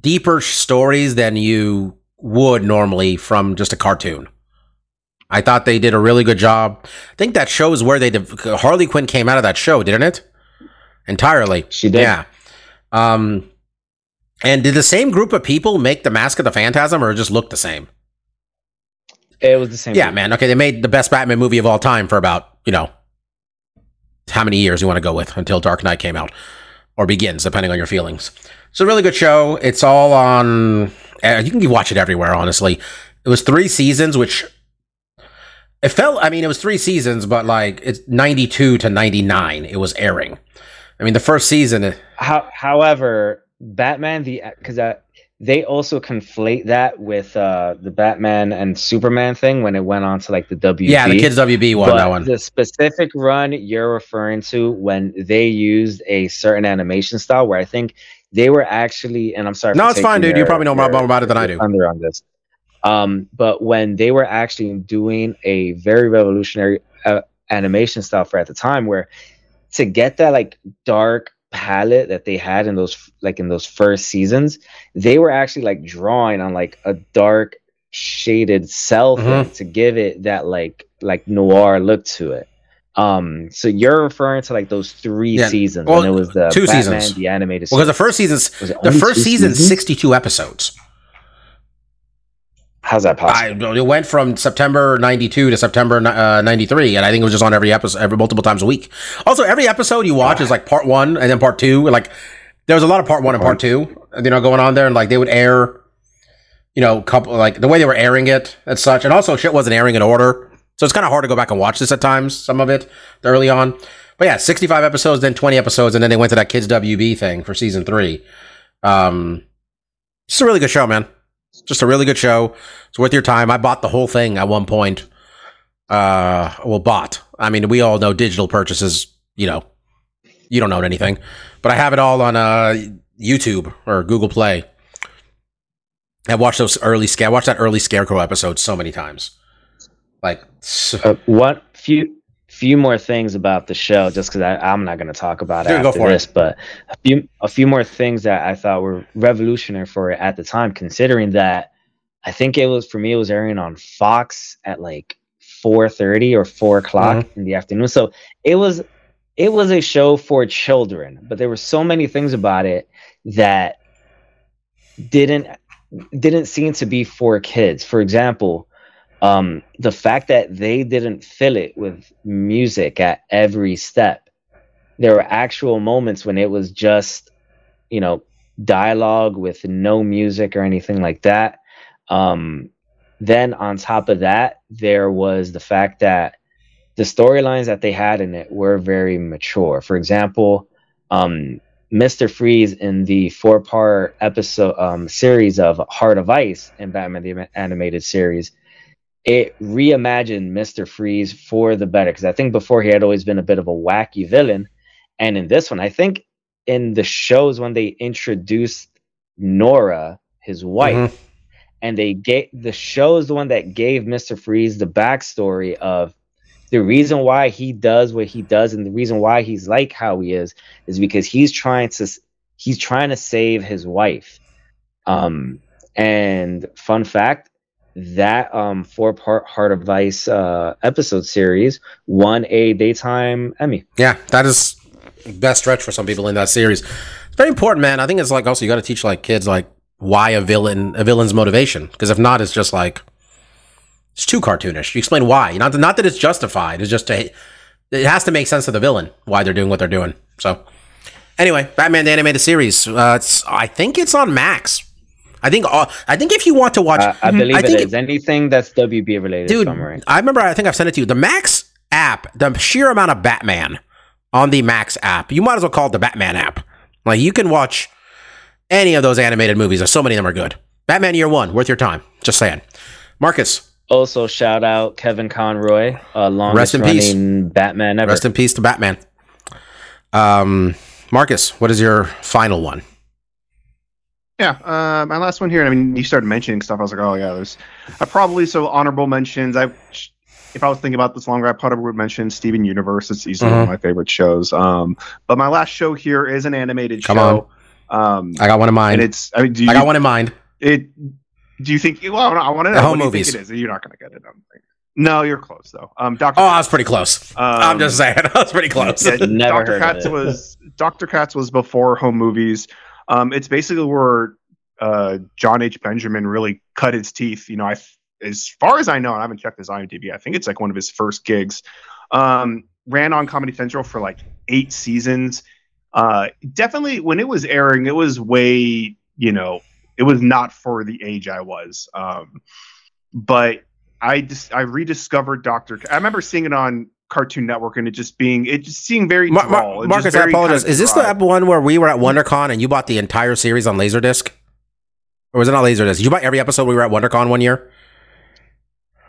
deeper stories than you would normally from just a cartoon. I thought they did a really good job. I think that shows where they did, Harley Quinn came out of that show, didn't it? Entirely. She did. Yeah. Um, and did the same group of people make the Mask of the Phantasm, or just look the same? It was the same. Yeah, group. man. Okay, they made the best Batman movie of all time for about you know how many years you want to go with until Dark Knight came out or begins, depending on your feelings. It's a really good show. It's all on. Uh, you can watch it everywhere. Honestly, it was three seasons, which it felt. I mean, it was three seasons, but like it's ninety two to ninety nine. It was airing. I mean, the first season. How, however, Batman the because they also conflate that with uh, the Batman and Superman thing when it went on to like the WB. Yeah, the kids WB one. but That one. The specific run you're referring to when they used a certain animation style where I think they were actually, and I'm sorry. No, it's fine, dude. You probably know more about it than I do. Under on this. Um, but when they were actually doing a very revolutionary uh, animation style for at the time, where to get that like dark palette that they had in those like in those first seasons, they were actually like drawing on like a dark shaded cell Mhm. thing to give it that like like noir look to it. Um, so you're referring to like those three Yeah, seasons well, when it was the two Batman, seasons. the animated. Because the first season's the first season's seasons? sixty two episodes. How's that possible? I it went from September '92 to September '93, and I think it was just on every episode, every multiple times a week. Also, every episode you watch is like part one and then part two. Like there was a lot of part one and part two, you know, going on there, and like they would air, you know, couple like the way they were airing it and such, and also shit wasn't airing in order, so it's kind of hard to go back and watch this at times. Some of it early on, but yeah, 65 episodes, then 20 episodes, and then they went to that kids WB thing for season three. Um, it's a really good show, man. Just a really good show. It's worth your time. I bought the whole thing at one point. Uh, well, bought. I mean, we all know digital purchases. You know, you don't know anything, but I have it all on uh YouTube or Google Play. I watched those early scare. I watched that early Scarecrow episode so many times. Like, s- Uh, one few few more things about the show, just because I'm not going to talk about it Dude, go after for it. this, but a few a few more things that I thought were revolutionary for it at the time, considering that I think it was for me it was airing on Fox at like 4:30 or 4 o'clock Mm-hmm. in the afternoon, so it was it was a show for children, but there were so many things about it that didn't didn't seem to be for kids. For example, um, the fact that they didn't fill it with music at every step. There were actual moments when it was just, you know, dialogue with no music or anything like that. Um, then on top of that, there was the fact that the storylines that they had in it were very mature. For example, um, Mr. Freeze in the four part episode um, series of Heart of Ice in Batman the Animated Series, it reimagined Mr. Freeze for the better. Because I think before he had always been a bit of a wacky villain. And in this one, I think in the shows when they introduced Nora, his wife, Mhm. and they gave the show is the one that gave Mr. Freeze the backstory of the reason why he does what he does and the reason why he's like how he is is because he's trying to he's trying to save his wife um and fun fact that um four part heart of ice uh episode series won a daytime emmy yeah, that is best stretch for some people in that series. It's very important, man. I think it's like also you got to teach like kids like why a villain a villain's motivation because if not, it's just like it's too cartoonish. You explain why, not that, not that it's justified. It's just to, it has to make sense to the villain why they're doing what they're doing. So anyway, Batman the animated series. Uh, it's I think it's on Max. I think uh, I think if you want to watch, uh, i believe I it think is anything that's wb related dude. if I'm right. I remember. I think I've sent it to you. The Max app, the sheer amount of Batman on the Max app, you might as well call it the Batman app. Like you can watch any of those animated movies. There's so many of them are good. Batman Year One, worth your time. Just saying. Marcus, also shout out kevin conroy uh longest Rest in peace. running batman ever rest in peace to Batman. Um, Marcus, what is your final one? Yeah, uh, my last one here. I mean, you started mentioning stuff. I was like, oh yeah, there's I probably so honorable mentions. I, if I was thinking about this longer, I probably would mention Steven Universe. It's easily one of Mhm. my favorite shows. Um, but my last show here is an animated Come show. Um, I got one in and mind. it's. I mean, do you, I got one in mind. It. Do you think? Well, I want to know. The home what do you movies. think it is? You're not going to get it. I don't think. No, you're close though. Um, Doctor. Oh, I was pretty close. I'm um, just saying. I was pretty close. Yeah, Dr. Katz was Dr. Katz was before home movies. Um, it's basically where uh, Jon H. Benjamin really cut his teeth. You know, I as far as I know, and I haven't checked his IMDb. I think it's like one of his first gigs. Um, ran on Comedy Central for like eight seasons. Uh, definitely, when it was airing, it was way you know, it was not for the age I was. Um, but I just I rediscovered Doctor. I remember seeing it on Cartoon Network and it just being it just seeing very Mar- Mar- droll. It just Marcus, I apologize. kind of Is this dry. the one where we were at WonderCon and you bought the entire series on Laserdisc? Or was it not Laserdisc? Did you buy every episode we were at WonderCon one year?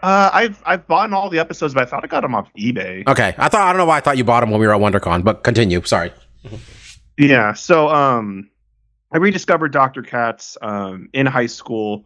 Uh, I've I've bought all the episodes, but I thought I got them off eBay. Okay. I thought I don't know why I thought you bought them when we were at WonderCon, but continue. Sorry. Yeah. So um, I rediscovered Doctor Katz um in high school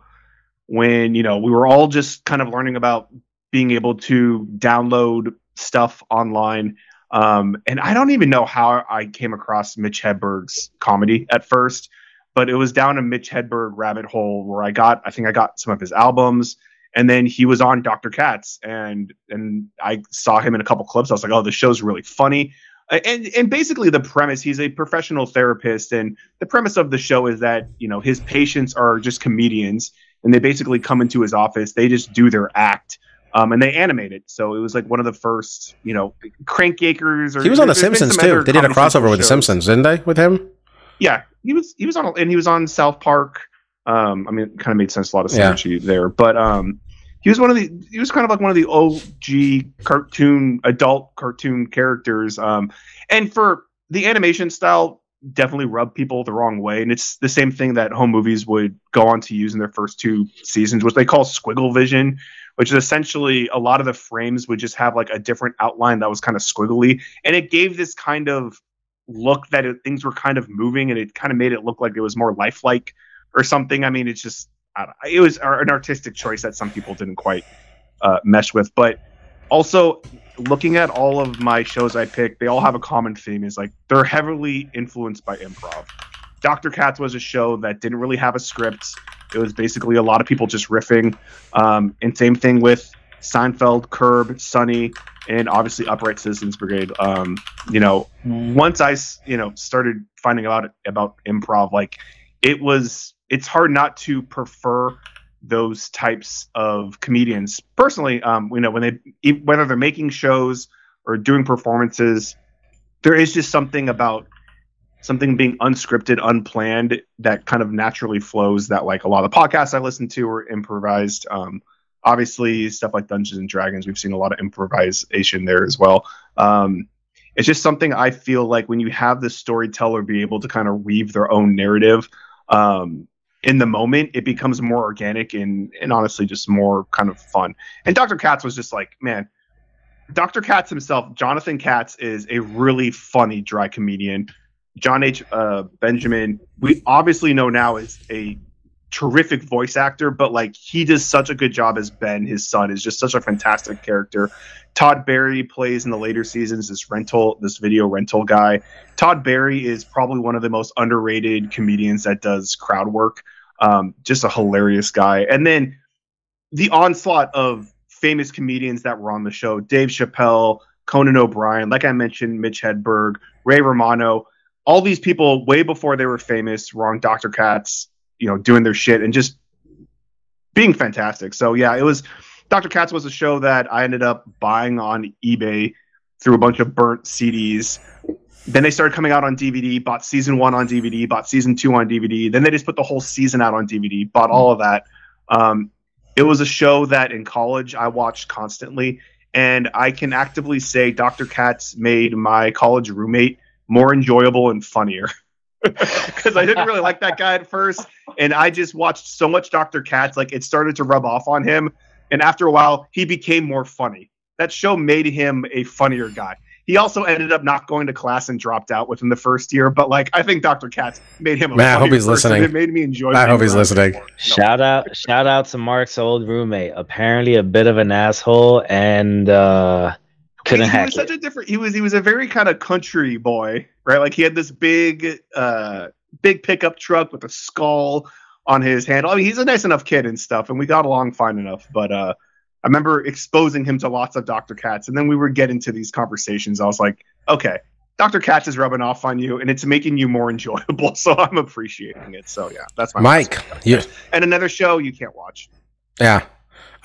when you know we were all just kind of learning about being able to download stuff online. Um, and I don't even know how I came across Mitch Hedberg's comedy at first, but it was down a Mitch Hedberg rabbit hole where I got I think I got some of his albums. And then he was on Dr. Katz, and and I saw him in a couple clips. I was like, "Oh, the show's really funny." and and basically the premise he's a professional therapist and the premise of the show is that you know his patients are just comedians and they basically come into his office they just do their act um, and they animate it so it was like one of the first you know crank acres or He was on The Simpsons too. They did a crossover with The. Simpsons, didn't they? With him? yeah he was he was on and he was on south park um i mean it kind of made sense a lot of Yeah. synergy there but um he was one of the he was kind of like one of the og cartoon adult cartoon characters um and for the animation style definitely rub people the wrong way and it's the same thing that home movies would go on to use in their first two seasons which they call squiggle vision which is essentially a lot of the frames would just have like a different outline that was kind of squiggly and it gave this kind of look that it, things were kind of moving and it kind of made it look like it was more lifelike or something. I mean, it's just it was an artistic choice that some people didn't quite uh, mesh with. But also looking at all of my shows I picked, they all have a common theme: is like they're heavily influenced by improv. Dr. Katz was a show that didn't really have a script. It was basically a lot of people just riffing. Um, and same thing with Seinfeld, Curb, Sunny, and obviously Upright Citizens Brigade. Um, you know, once I you know, started finding out about improv, like it was, it's hard not to prefer those types of comedians. Personally, um, you know, when they, whether they're making shows or doing performances, there is just something about something being unscripted, unplanned that kind of naturally flows. That like a lot of the podcasts I listen to are improvised. Um, obviously, stuff like Dungeons and Dragons, we've seen a lot of improvisation there as well. Um, it's just something I feel like when you have the storyteller be able to kind of weave their own narrative um, in the moment, it becomes more organic and and honestly just more kind of fun. And Dr. Katz was just like, man, Dr. Katz himself, Jonathan Katz, is a really funny dry comedian. Jon H. Uh, Benjamin, we obviously know now is a terrific voice actor, but like he does such a good job as Ben, his son, is just such a fantastic character. Todd Barry plays in the later seasons this rental, this video rental guy. Todd Barry is probably one of the most underrated comedians that does crowd work. Um, just a hilarious guy. And then the onslaught of famous comedians that were on the show: Dave Chappelle, Conan O'Brien, like I mentioned, Mitch Hedberg, Ray Romano. All these people, way before they were famous, were on Dr. Katz, you know, doing their shit and just being fantastic. So yeah, it was Dr. Katz was a show that I ended up buying on eBay through a bunch of burnt CDs. Then they started coming out on DVD, bought season one on DVD, bought season two on DVD. Then they just put the whole season out on DVD, bought all of that. Um, it was a show that in college I watched constantly. And I can actively say Dr. Katz made my college roommate more enjoyable and funnier. Because I didn't really like that guy at first. And I just watched so much Dr. Katz, like it started to rub off on him. And after a while, he became more funny. That show made him a funnier guy. He also ended up not going to class and dropped out within the first year. But like, I think Dr. Katz made him. A Man, I hope he's person. listening. It made me enjoy. I hope he's listening. No. Shout out, shout out to Mark's old roommate. Apparently, a bit of an asshole, and uh, couldn't he, he hack was it. such a different. He was he was a very kind of country boy, right? Like he had this big, uh, big pickup truck with a skull on his handle. I mean, he's a nice enough kid and stuff, and we got along fine enough. But uh, I remember exposing him to lots of Dr. Katz, and then we would get into these conversations. I was like, okay, Dr. Katz is rubbing off on you, and it's making you more enjoyable. So I'm appreciating it. So yeah, that's my Mike, you, and another show you can't watch. yeah.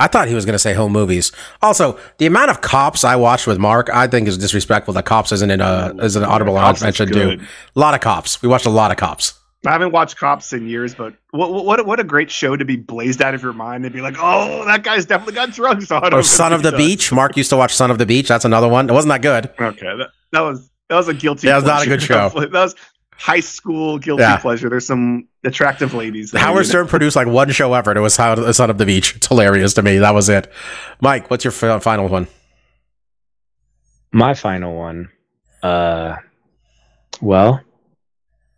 I thought he was going to say home movies. Also, the amount of cops I watched with Mark, I think is disrespectful. that cops isn't in a is an audible mention too. A lot of cops. We watched a lot of cops. I haven't watched Cops in years, but what what what a great show to be blazed out of your mind and be like, oh, that guy's definitely got drugs on him. Or Son of the Beach. Mark used to watch Son of the Beach. That's another one. It wasn't that good. Okay, that, that was that was a guilty. Yeah, it was not a pleasure. good show. That was high school guilty Yeah. pleasure. There's some attractive ladies. there, Howard you know. Stern produced like one show ever. and It was How Son of the Beach. It's hilarious to me. That was it. Mike, what's your f- final one? My final one. Uh, well,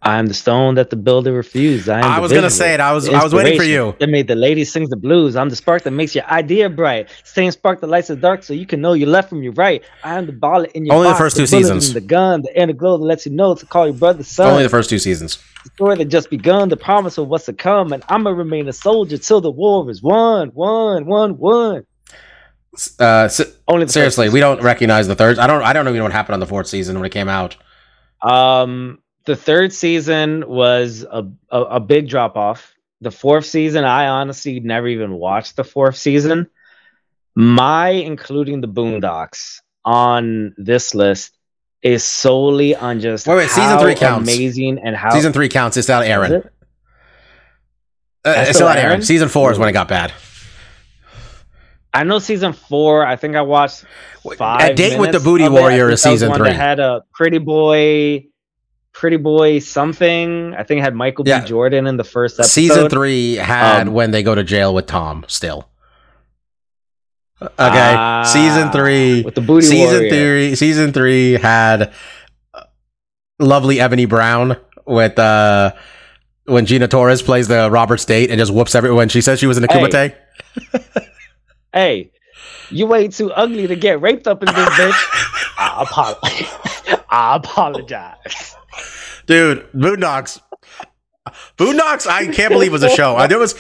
I'm the stone that the builder refused. I, am I was gonna say it. I was I was waiting for you. That made the lady sings the blues. I'm the spark that makes your idea bright. Same spark that lights the dark, so you can know your left from your right. I am the ball in your Only the first two bullet seasons. the gun, the inner glow that lets you know to call your brother son. Only the first two seasons. the story that just begun, the promise of what's to come, and I'ma remain a soldier till the war is won, won, won, won. Uh, se- Only seriously, we don't recognize the third. I don't. I don't know even what happened on the fourth season when it came out. Um, the third season was a, a, a big drop off. The fourth season, I honestly never even watched the fourth season. My including the Boondocks on this list is solely on just Wait, wait, season three counts. amazing and how Season three counts. It's Is Aaron. it? Uh, it's still not Aaron. Aaron? Season four is when it got bad. I know season four. I think I watched five. A Date with the Booty. I Warrior is season three. That had a pretty boy, pretty boy something. I think it had Michael Yeah. B. Jordan in the first episode. Season three had Um, when they go to jail with Tom. Still. Okay. Ah, season three. with the booty season warrior. three. Season three had uh, lovely Ebony Brown with uh when Gina Torres plays the Robert State and just whoops everyone. When she says she was in Hey. Kumite. Hey, you way too ugly to get raped up in this bitch. I apologize. I apologize. Dude boondocks boondocks i can't believe it was a show I, there was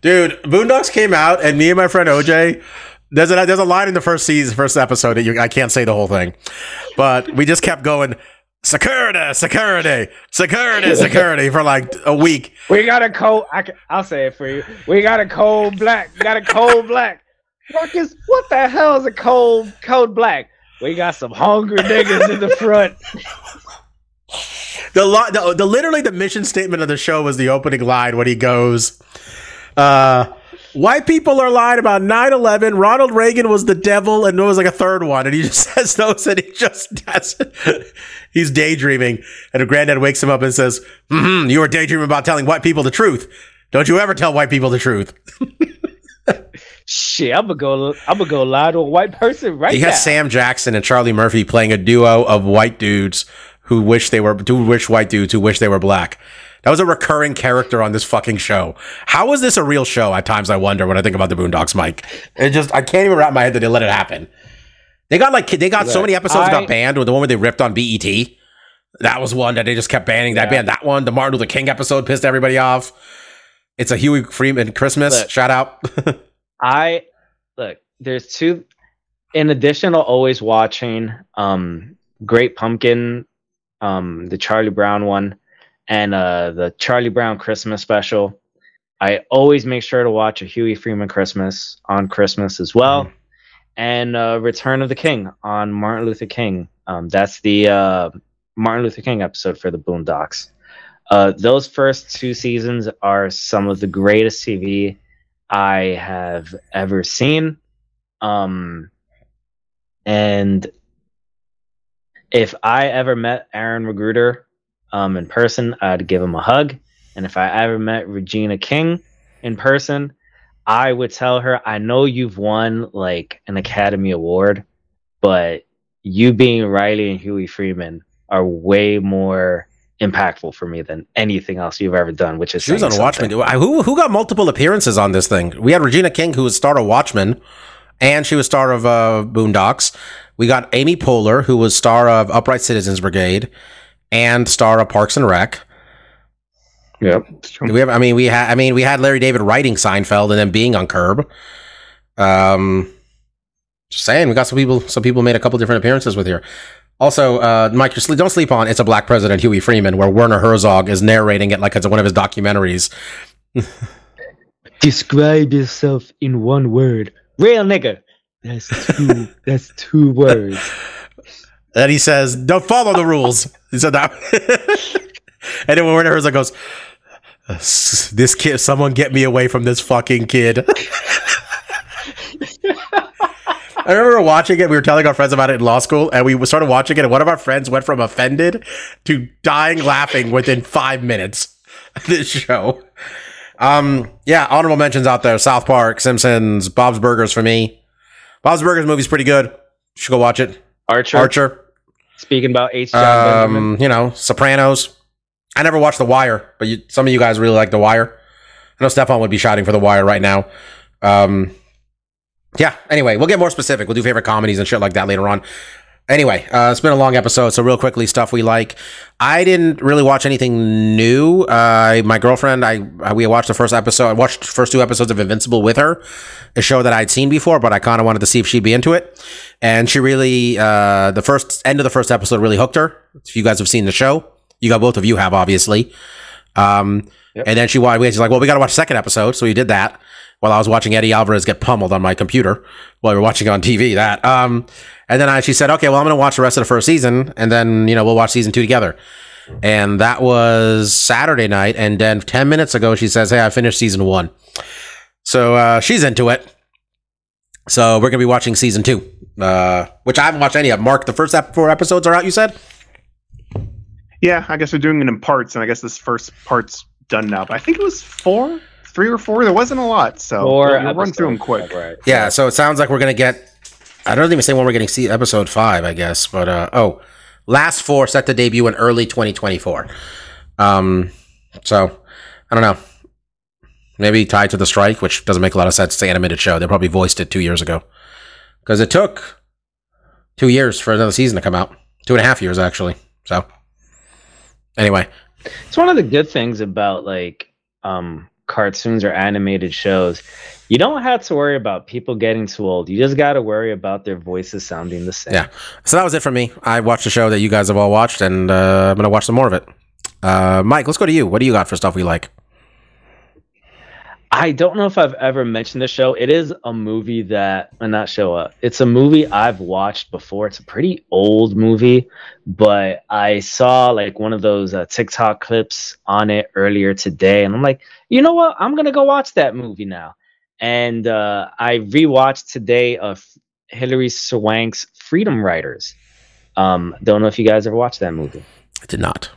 dude boondocks came out and me and my friend oj there's a there's a line in the first season first episode that you i can't say the whole thing but we just kept going security security security security for like a week We got a cold. I can, I'll say it for you. We got a cold black. We got a cold black. Marcus, what the hell is a cold cold black? We got some hungry niggas in the front. The, lo- the the literally the mission statement of the show was the opening line when he goes uh white people are lying about 9-11 ronald reagan was the devil and there was like a third one and he just says those and he just that's he's daydreaming and her granddad wakes him up and says hmm you were daydreaming about telling white people the truth don't you ever tell white people the truth Shit, I'm gonna go. I'm gonna go lie to a white person right he now. has sam jackson and charlie murphy playing a duo of white dudes who wish they were who wish white dudes who wish they were black That was a recurring character on this fucking show. How is this a real show? At times, I wonder when I think about the Boondocks, Mike. It just I can't even wrap my head that they let it happen. They got like they got so many episodes I- got banned. With the one where they ripped on BET, that was one that they just kept banning. That Yeah. banned that one. The Martin Luther King episode pissed everybody off. It's a Huey Freeman Christmas. Look. Shout out. I look. There's two. In addition to always watching um Great Pumpkin, um the Charlie Brown one, and uh the Charlie Brown Christmas special, I always make sure to watch a Huey Freeman Christmas on Christmas as well, and uh, Return of the King on Martin Luther King. Um, that's the uh, Martin Luther King episode for the Boondocks. Uh, those first two seasons are some of the greatest TV I have ever seen. Um, and if I ever met Aaron McGruder um, in person, I'd give him a hug. And if I ever met Regina King in person, I would tell her, I know you've won like an Academy Award, but you being Riley and Huey Freeman are way more impactful for me than anything else you've ever done. Which is She was on Watchmen. Who who got multiple appearances on this thing? We had Regina King, who was star of Watchmen, and she was star of uh, Boondocks. We got Amy Poehler, who was star of Upright Citizens Brigade, and star of Parks and Rec. Yep. Do we have? I mean, we had. I mean, we had Larry David writing Seinfeld and then being on Curb. Um, just saying, we got some people. Some people made a couple different appearances with here. Also, uh, Mike, you sleep, don't sleep on "It's a Black President," Huey Freeman, where Werner Herzog is narrating it like it's one of his documentaries. Describe yourself in one word. Real nigga. That's two. that's two words. And he says, "Don't follow the rules." He said that. and then when Werner Herzog goes, "This kid, someone get me away from this fucking kid." I remember watching it. We were telling our friends about it in law school, and we started watching it. And one of our friends went from offended to dying laughing within five minutes. of This show, um, yeah, honorable mentions out there: South Park, Simpsons, Bob's Burgers for me. Bob's Burgers movie's pretty good. You should go watch it. Archer. Archer, Speaking about H. Jon Benjamin. um, you know, Sopranos. I never watched The Wire, but you, some of you guys really like The Wire. I know Stefan would be shouting for The Wire right now. Um, yeah. Anyway, we'll get more specific. We'll do favorite comedies and shit like that later on. Anyway, uh, it's been a long episode, so real quickly, stuff we like. I didn't really watch anything new. Uh, my girlfriend, I uh, we watched the first episode. I watched the first two episodes of Invincible with her, a show that I'd seen before, but I kind of wanted to see if she'd be into it. And she really, uh, the first end of the first episode really hooked her. If you guys have seen the show, you got both of you have obviously. Um, Yep. and then she wa- she's like, well, we got to watch the second episode, so we did that while I was watching Eddie Alvarez get pummeled on my computer while we were watching on TV. That, um, and then I, she said, okay, well, I'm going to watch the rest of the first season, and then you know we'll watch season two together. And that was Saturday night, and then ten minutes ago, she says, hey, I finished season one. So uh, she's into it. So we're gonna be watching season two, uh, which I haven't watched any of. Mark, the first ep- four episodes are out. You said. Yeah, I guess we're doing it in parts, and I guess this first part's done now. But I think it was four, three or four. There wasn't a lot, so Or we'll, we'll run through them quick. Right. Yeah, so it sounds like we're gonna get. I don't even say when we're getting see episode five, I guess, but uh, oh, last four set to debut in early 2024. Um, so I don't know. Maybe tied to the strike, which doesn't make a lot of sense. It's an animated show. They probably voiced it two years ago because it took two years for another season to come out. Two and a half years actually. So anyway, It's one of the good things about like um cartoons or animated shows. You don't have to worry about people getting too old. You just got to worry about their voices sounding the same. Yeah. So that was it for me. I watched the show that you guys have all watched, and uh, I'm gonna watch some more of it. Uh, Mike, let's go to you. What do you got for stuff we like? I don't know if I've ever mentioned the show. It is a movie that, uh, not show up. It's a movie I've watched before. It's a pretty old movie, but I saw like one of those uh, TikTok clips on it earlier today, and I'm like, you know what? I'm gonna go watch that movie now. And uh, I rewatched today of Hilary Swank's Freedom Writers. Um, don't know if you guys ever watched that movie. I did not.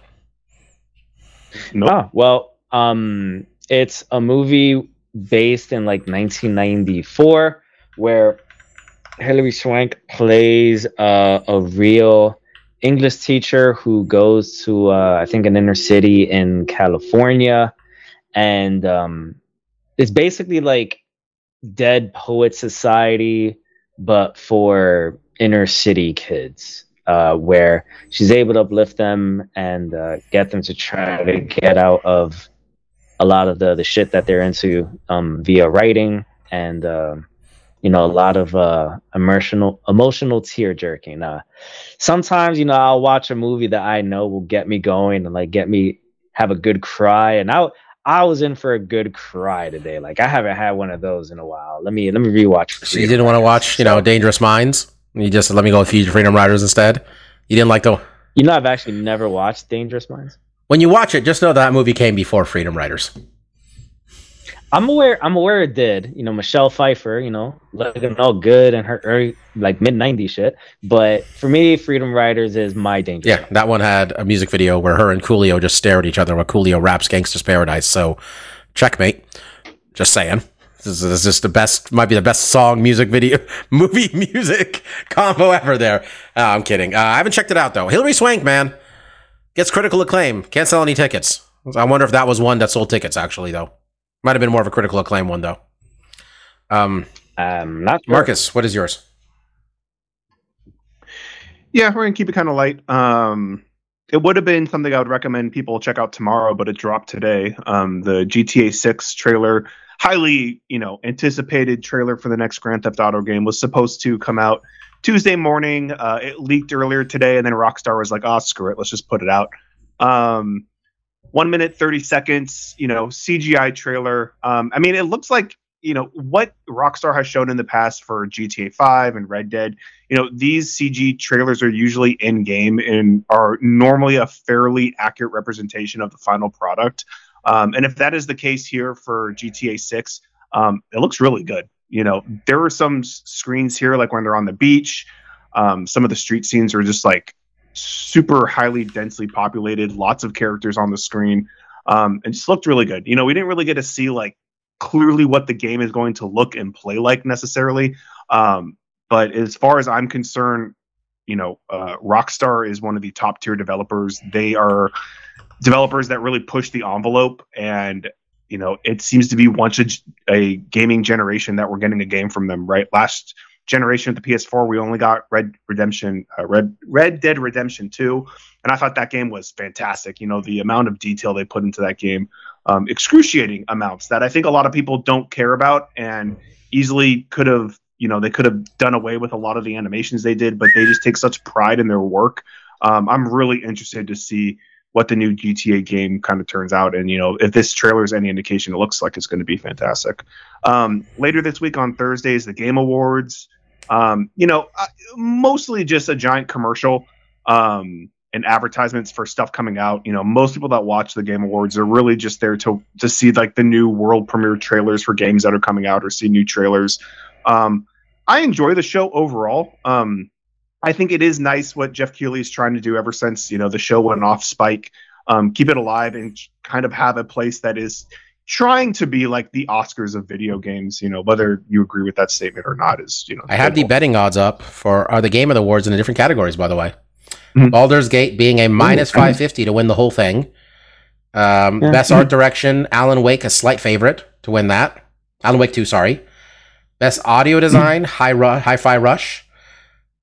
Nope. Oh, well, um, it's a movie based in like 1994 where Hilary Swank plays uh, a real English teacher who goes to, uh, I think, an inner city in California. And um, it's basically like Dead Poet Society, but for inner city kids, uh, where she's able to uplift them and uh, get them to try to get out of a lot of the, the shit that they're into um, via writing and uh, you know a lot of uh, emotional emotional tear jerking. Uh, sometimes you know I'll watch a movie that I know will get me going and like get me have a good cry, and I I was in for a good cry today. Like I haven't had one of those in a while. Let me let me rewatch. So you didn't want to watch, you know, Dangerous Minds. You just let me go with Future Freedom Writers instead. You didn't like the. You know I've actually never watched Dangerous Minds. When you watch it, just know that movie came before Freedom Writers. I'm aware. I'm aware it did. You know, Michelle Pfeiffer. You know, looking all good and her early, like mid '90s shit. But for me, Freedom Writers is my danger. Yeah, that one had a music video where her and Coolio just stare at each other while Coolio raps "Gangsta's Paradise." So, checkmate. Just saying. This is, just the best, might be the best song, music video, movie music combo ever. There, uh, I'm kidding. Uh, I haven't checked it out though. Hilary Swank, man, gets critical acclaim. Can't sell any tickets. I wonder if that was one that sold tickets. Actually, though, might have been more of a critical acclaim one though. Um, Um, not sure. Marcus, what is yours? Yeah, we're gonna keep it kind of light. Um, it would have been something I would recommend people check out tomorrow, but it dropped today. Um, the GTA 6 trailer, highly you know anticipated trailer for the next Grand Theft Auto game, was supposed to come out Tuesday morning. Uh, it leaked earlier today, and then Rockstar was like, "Oh, screw it, let's just put it out." Um, one minute thirty seconds, you know, CGI trailer. Um, I mean, it looks like you know what Rockstar has shown in the past for GTA 5 and Red Dead you know these cg trailers are usually in game and are normally a fairly accurate representation of the final product um, and if that is the case here for gta 6 um, it looks really good you know there are some screens here like when they're on the beach. Um, some of the street scenes are just like super highly densely populated lots of characters on the screen. Um, and just looked really good. You know we didn't really get to see like clearly what the game is going to look and play like necessarily. Um, but as far as I'm concerned, you know, uh, Rockstar is one of the top tier developers. They are developers that really push the envelope, and you know, it seems to be once a, a gaming generation that we're getting a game from them. Right, last generation of the PS4, we only got Red Redemption, uh, Red Red Dead Redemption Two, and I thought that game was fantastic. You know, the amount of detail they put into that game, um, excruciating amounts that I think a lot of people don't care about, and easily could have you know they could have done away with a lot of the animations they did but they just take such pride in their work um, i'm really interested to see what the new gta game kind of turns out. And you know if this trailer is any indication it looks like it's going to be fantastic. Um, later this week on thursday is the game awards. Um, you know uh, mostly just a giant commercial um, and advertisements for stuff coming out. You know most people that watch the game awards are really just there to to see like the new world premiere trailers for games that are coming out or see new trailers. Um, I enjoy the show overall. Um, I think it is nice what Geoff Keighley is trying to do ever since you know the show went off Spike. Um, keep it alive and kind of have a place that is trying to be like the Oscars of video games. You know, whether you agree with that statement or not is you know. I have the betting odds up for are the Game of the Awards in the different categories, by the way. Mhm. Baldur's Gate being a minus 550 to win the whole thing. Um, Yeah. Best Art Direction, Alan Wake, a slight favorite to win that. Alan Wake 2, sorry. Best Audio Design, Hi Ru- Hi-Fi Rush.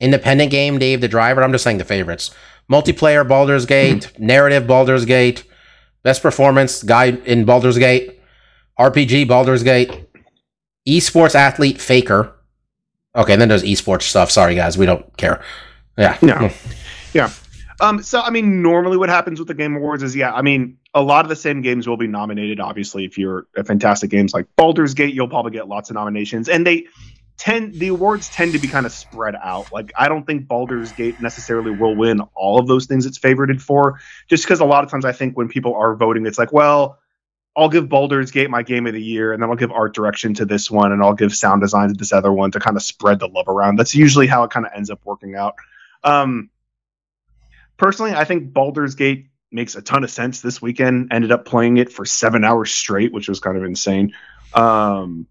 Independent Game, Dave the Diver. I'm just saying the favorites. Multiplayer, Baldur's Gate. Narrative, Baldur's Gate. Best Performance, Guy in Baldur's Gate. RPG, Baldur's Gate. Esports Athlete, Faker. Okay, and then there's esports stuff. Sorry, guys, we don't care. Yeah. No. Yeah. Um, so I mean, normally what happens with the Game Awards is, yeah, I mean, a lot of the same games will be nominated. Obviously, if you're a fantastic games like Baldur's Gate, you'll probably get lots of nominations, and they tend the awards tend to be kind of spread out. Like I don't think Baldur's Gate necessarily will win all of those things it's favorited for, just because a lot of times I think when people are voting, it's like, well, I'll give Baldur's Gate my game of the year, and then I'll give art direction to this one, and I'll give sound design to this other one to kind of spread the love around. That's usually how it kind of ends up working out. Um, personally, I think Baldur's Gate makes a ton of sense this weekend. Ended up playing it for seven hours straight, which was kind of insane. Um,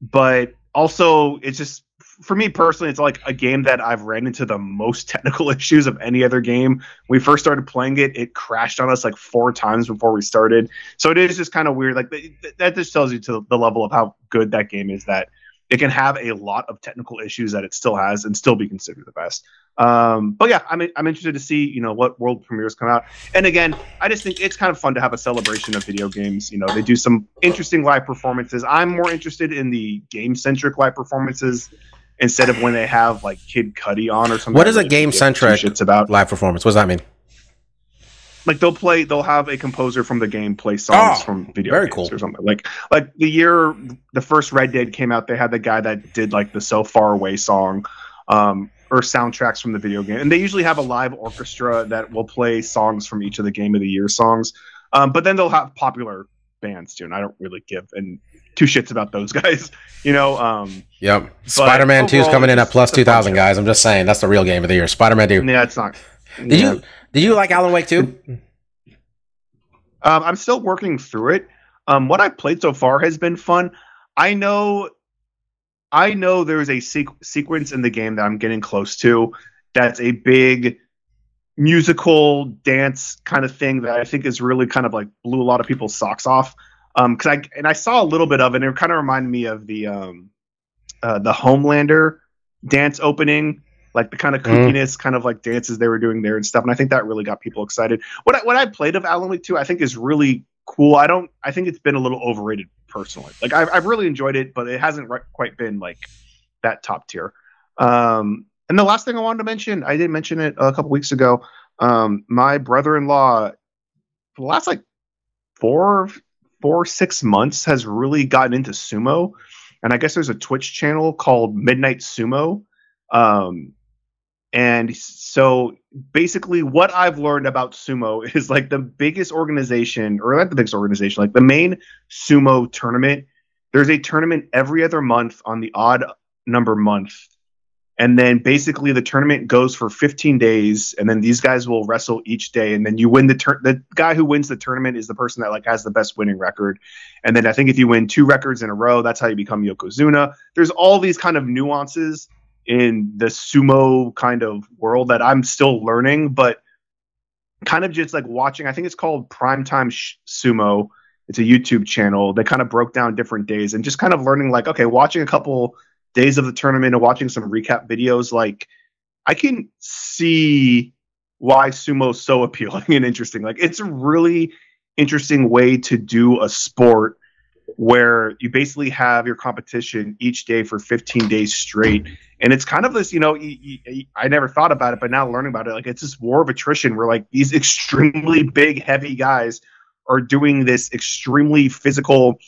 but also, it's just for me personally, it's like a game that I've ran into the most technical issues of any other game. We first started playing it, it crashed on us like four times before we started. So it is just kind of weird. Like th- th- that just tells you to the level of how good that game is. That it can have a lot of technical issues that it still has and still be considered the best. Um, but yeah, I'm I'm interested to see you know what world premieres come out. And again, I just think it's kind of fun to have a celebration of video games. You know, they do some interesting live performances. I'm more interested in the game centric live performances instead of when they have like Kid Cudi on or something. What is a really don't give two game-centric shits about? Live performance. What does that mean? Like they'll play they'll have a composer from the game play songs Oh, from video very games cool. or something like like the year the first red dead came out they had the guy that did like the so far away song um or soundtracks from the video game and they usually have a live orchestra that will play songs from each of the game of the year songs um but then they'll have popular bands too and i don't really give and two shits about those guys you know um Yep. Spider Man 2 is coming in at plus it's a fun 2,000, guys. I'm just saying. That's the real game of the year. Spider Man 2. yeah it's not Did yeah. you did you like Alan Wake 2? Um, I'm still working through it. Um, what I've played so far has been fun. I know, I know there's a sequ- sequence in the game that I'm getting close to. That's a big musical dance kind of thing that I think is really kind of like blew a lot of people's socks off. Um, cause I and I saw a little bit of it. and It kind of reminded me of the um, uh, the Homelander dance opening, like the kind of Mm. kind of like dances they were doing there and stuff. And I think that really got people excited. What I, what I played of Alan Wake 2, I think is really cool. I don't. I think it's been a little overrated personally. Like I've I've really enjoyed it, but it hasn't ri- quite been like that top tier. Um, and the last thing I wanted to mention, I did mention it a couple weeks ago. Um, my brother-in-law, for the last like four, four, six months, has really gotten into sumo, and I guess there's a Twitch channel called Midnight Sumo. Um, and so basically, what I've learned about sumo is like the biggest organization, or not the biggest organization, like the main sumo tournament. There's a tournament every other month on the odd number month. And then basically the tournament goes for 15 days and then these guys will wrestle each day. And then you win the turn the guy who wins the tournament is the person that like has the best winning record. And then i think if you win two records in a row that's how you become yokozuna. There's all these kind of nuances in the sumo kind of world that i'm still learning but kind of just like watching i think it's called primetime Sh- sumo it's a youtube channel that kind of broke down different days and just kind of learning like okay watching a couple days of the tournament and watching some recap videos, like I can see why sumo's so appealing and interesting. Like it's a really interesting way to do a sport where you basically have your competition each day for 15 days straight. And it's kind of this, you know—I never thought about it, but now learning about it, like it's this war of attrition where like these extremely big, heavy guys are doing this extremely physical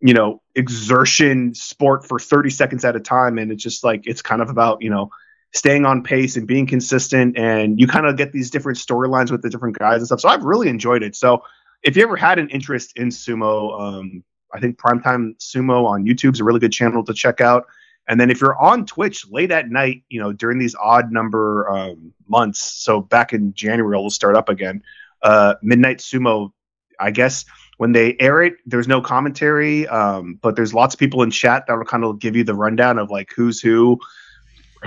you know exertion sport for 30 seconds at a time. And it's just like it's kind of about you know staying on pace and being consistent. And you kind of get these different storylines with the different guys and stuff. So i've really enjoyed it. So if you ever had an interest in sumo um, i think primetime sumo on YouTube is a really good channel to check out and then if you're on twitch late at night you know during these odd number um, months so back in january we'll start up again uh, midnight sumo i guess when they air it, there's no commentary, um, but there's lots of people in chat that will kind of give you the rundown of like who's who,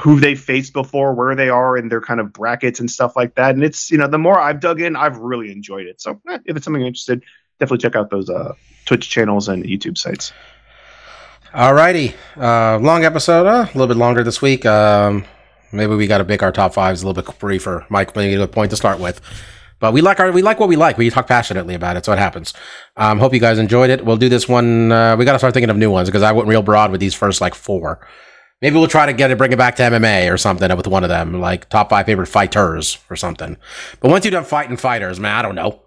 who they faced before, where they are in their kind of brackets and stuff like that. And it's you know the more I've dug in, I've really enjoyed it. So eh, if it's something you're interested, definitely check out those uh, Twitch channels and YouTube sites. Alrighty, uh, long episode, uh, a little bit longer this week. Um, maybe we got to make our top fives a little bit briefer. Mike, maybe a good point to start with. But we like our we like what we like. We talk passionately about it, so it happens. Um, hope you guys enjoyed it. We'll do this one. Uh, we got to start thinking of new ones because I went real broad with these first like four. Maybe we'll try to get it, bring it back to MMA or something with one of them, like top five favorite fighters or something. But once you've done fighting fighters, man, I don't know.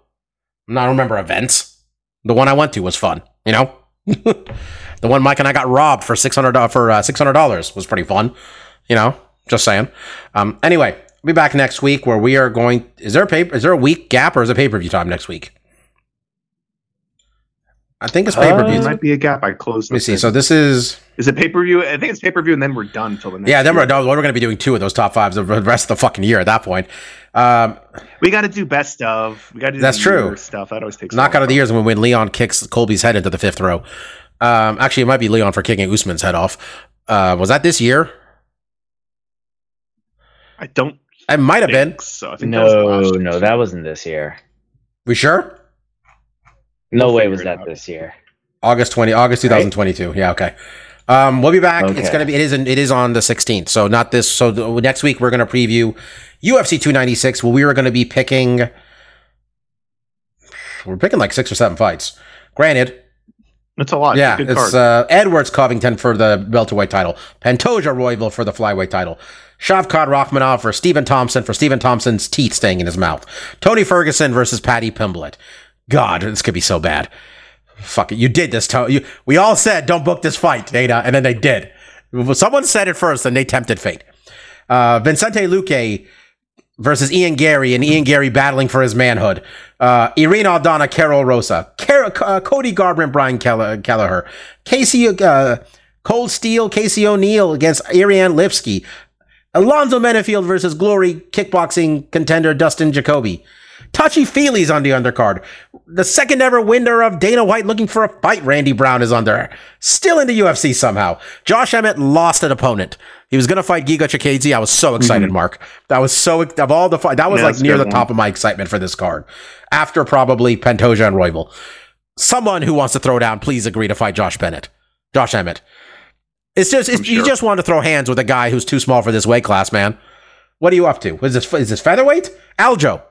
I don't remember events. The one I went to was fun, you know. the one Mike and I got robbed for six hundred for uh, six hundred dollars was pretty fun, you know. Just saying. Um, anyway, we'll be back next week where we are going. Is there a paper? Is there a week gap or is it pay per view time next week? I think it's pay per view. Uh, might be a gap. I closed. Let me see. thing. So this is is it pay per view? I think it's pay per view, and then we're done till the next. yeah. Then year. we're no, we're going to be doing two of those top fives the rest of the fucking year at that point. Um, We got to do best of. We got to do That's true. year stuff. That always takes. knockout of the years when when Leon kicks Colby's head into the fifth row. Um, actually, it might be Leon for kicking Usman's head off. Uh, was that this year? I don't. It might have been. So I think that was No, no, that wasn't this year. We sure? No We'll way figure was that out. this year. August twenty, August two thousand twenty two. Yeah, okay. Um, we'll be back. It's gonna be. It is. It is on the sixteenth. So not this. So the, next week we're gonna preview UFC two ninety six. Well, we were gonna be picking. We're picking like six or seven fights. Granted, It's a lot. yeah, it's it's uh, Edwards Covington for the welterweight title, Pantoja Royval for the flyweight title, Shavkat Rakhmonov for Stephen Thompson for Stephen Thompson's teeth staying in his mouth, Tony Ferguson versus Paddy Pimblett. God, this could be so bad. Fuck it, you did this. To- you, we all said don't book this fight, Dana, and then they did. Someone said it first, and they tempted fate. Uh, Vicente Luque versus Ian Garry, and Ian Garry battling for his manhood. Uh, Irene Aldana, Karol Rosa, Car- uh, Cody Garbrandt, Brian Kelleher, Casey uh, Cold Steel, Casey O'Neill against Ariane Lipski, Alonzo Menifield versus Glory kickboxing contender Dustin Jacoby. Touchy feelies on the undercard. the second ever winner of Dana White looking for a fight, Randy Brown is under. Still in the UFC somehow. Josh Emmett lost an opponent. He was going to fight Giga Chikadze. I was so mhm. excited, Mark. That was so, of all the fight, that was Yeah, like near the one. top of my excitement for this card. After probably Pantoja and Royval. Someone who wants to throw down, please agree to fight Josh Bennett. Josh Emmett. It's just, it's, I'm you just want to throw hands with a guy who's too small for this weight class, man. What are you up to? Is this, is this featherweight? Aljo.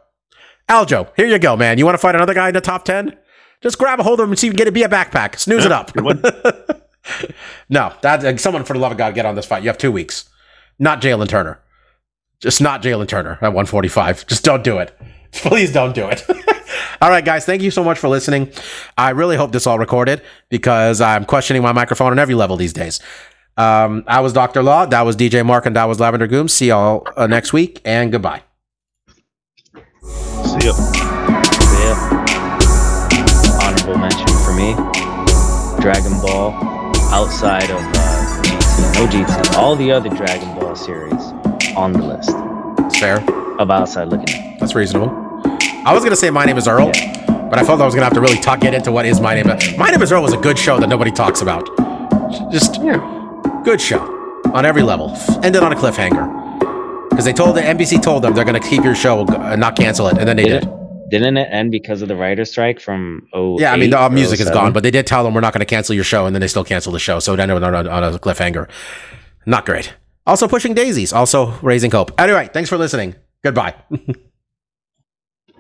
Aljo, here you go, man. You want to fight another guy in the top 10? Just grab a hold of him and see if you can get it be a backpack. Snooze it up. No, that someone for the love of God get on this fight. You have two weeks. Not Jalin Turner. Just not Jalin Turner at 145. Just don't do it. Please don't do it. all right, guys. Thank you so much for listening. I really hope this all recorded because I'm questioning my microphone on every level these days. Um, I was Dr. Law. That was DJ Mark, and that was Lavender Goom. See y'all uh, next week, and goodbye. See ya. Yeah. Honorable mention for me. Dragon Ball outside of uh, GT. No GT. All the other Dragon Ball series on the list It's fair. of outside looking at. That's reasonable. I was gonna say my name is Earl, but I felt I was gonna have to really talk get into what is my name. My name is Earl was a good show that nobody talks about. Just yeah. good show on every level. Ended on a cliffhanger because they told the NBC told them they're gonna keep your show and not cancel it, and then they Did did. Didn't it end because of the writer's strike from oh? Yeah, I mean the uh, music is gone, but they did tell them we're not gonna cancel your show, and then they still canceled the show, so it ended on on a cliffhanger. Not great. Also pushing daisies, also raising hope. Anyway, thanks for listening. Goodbye.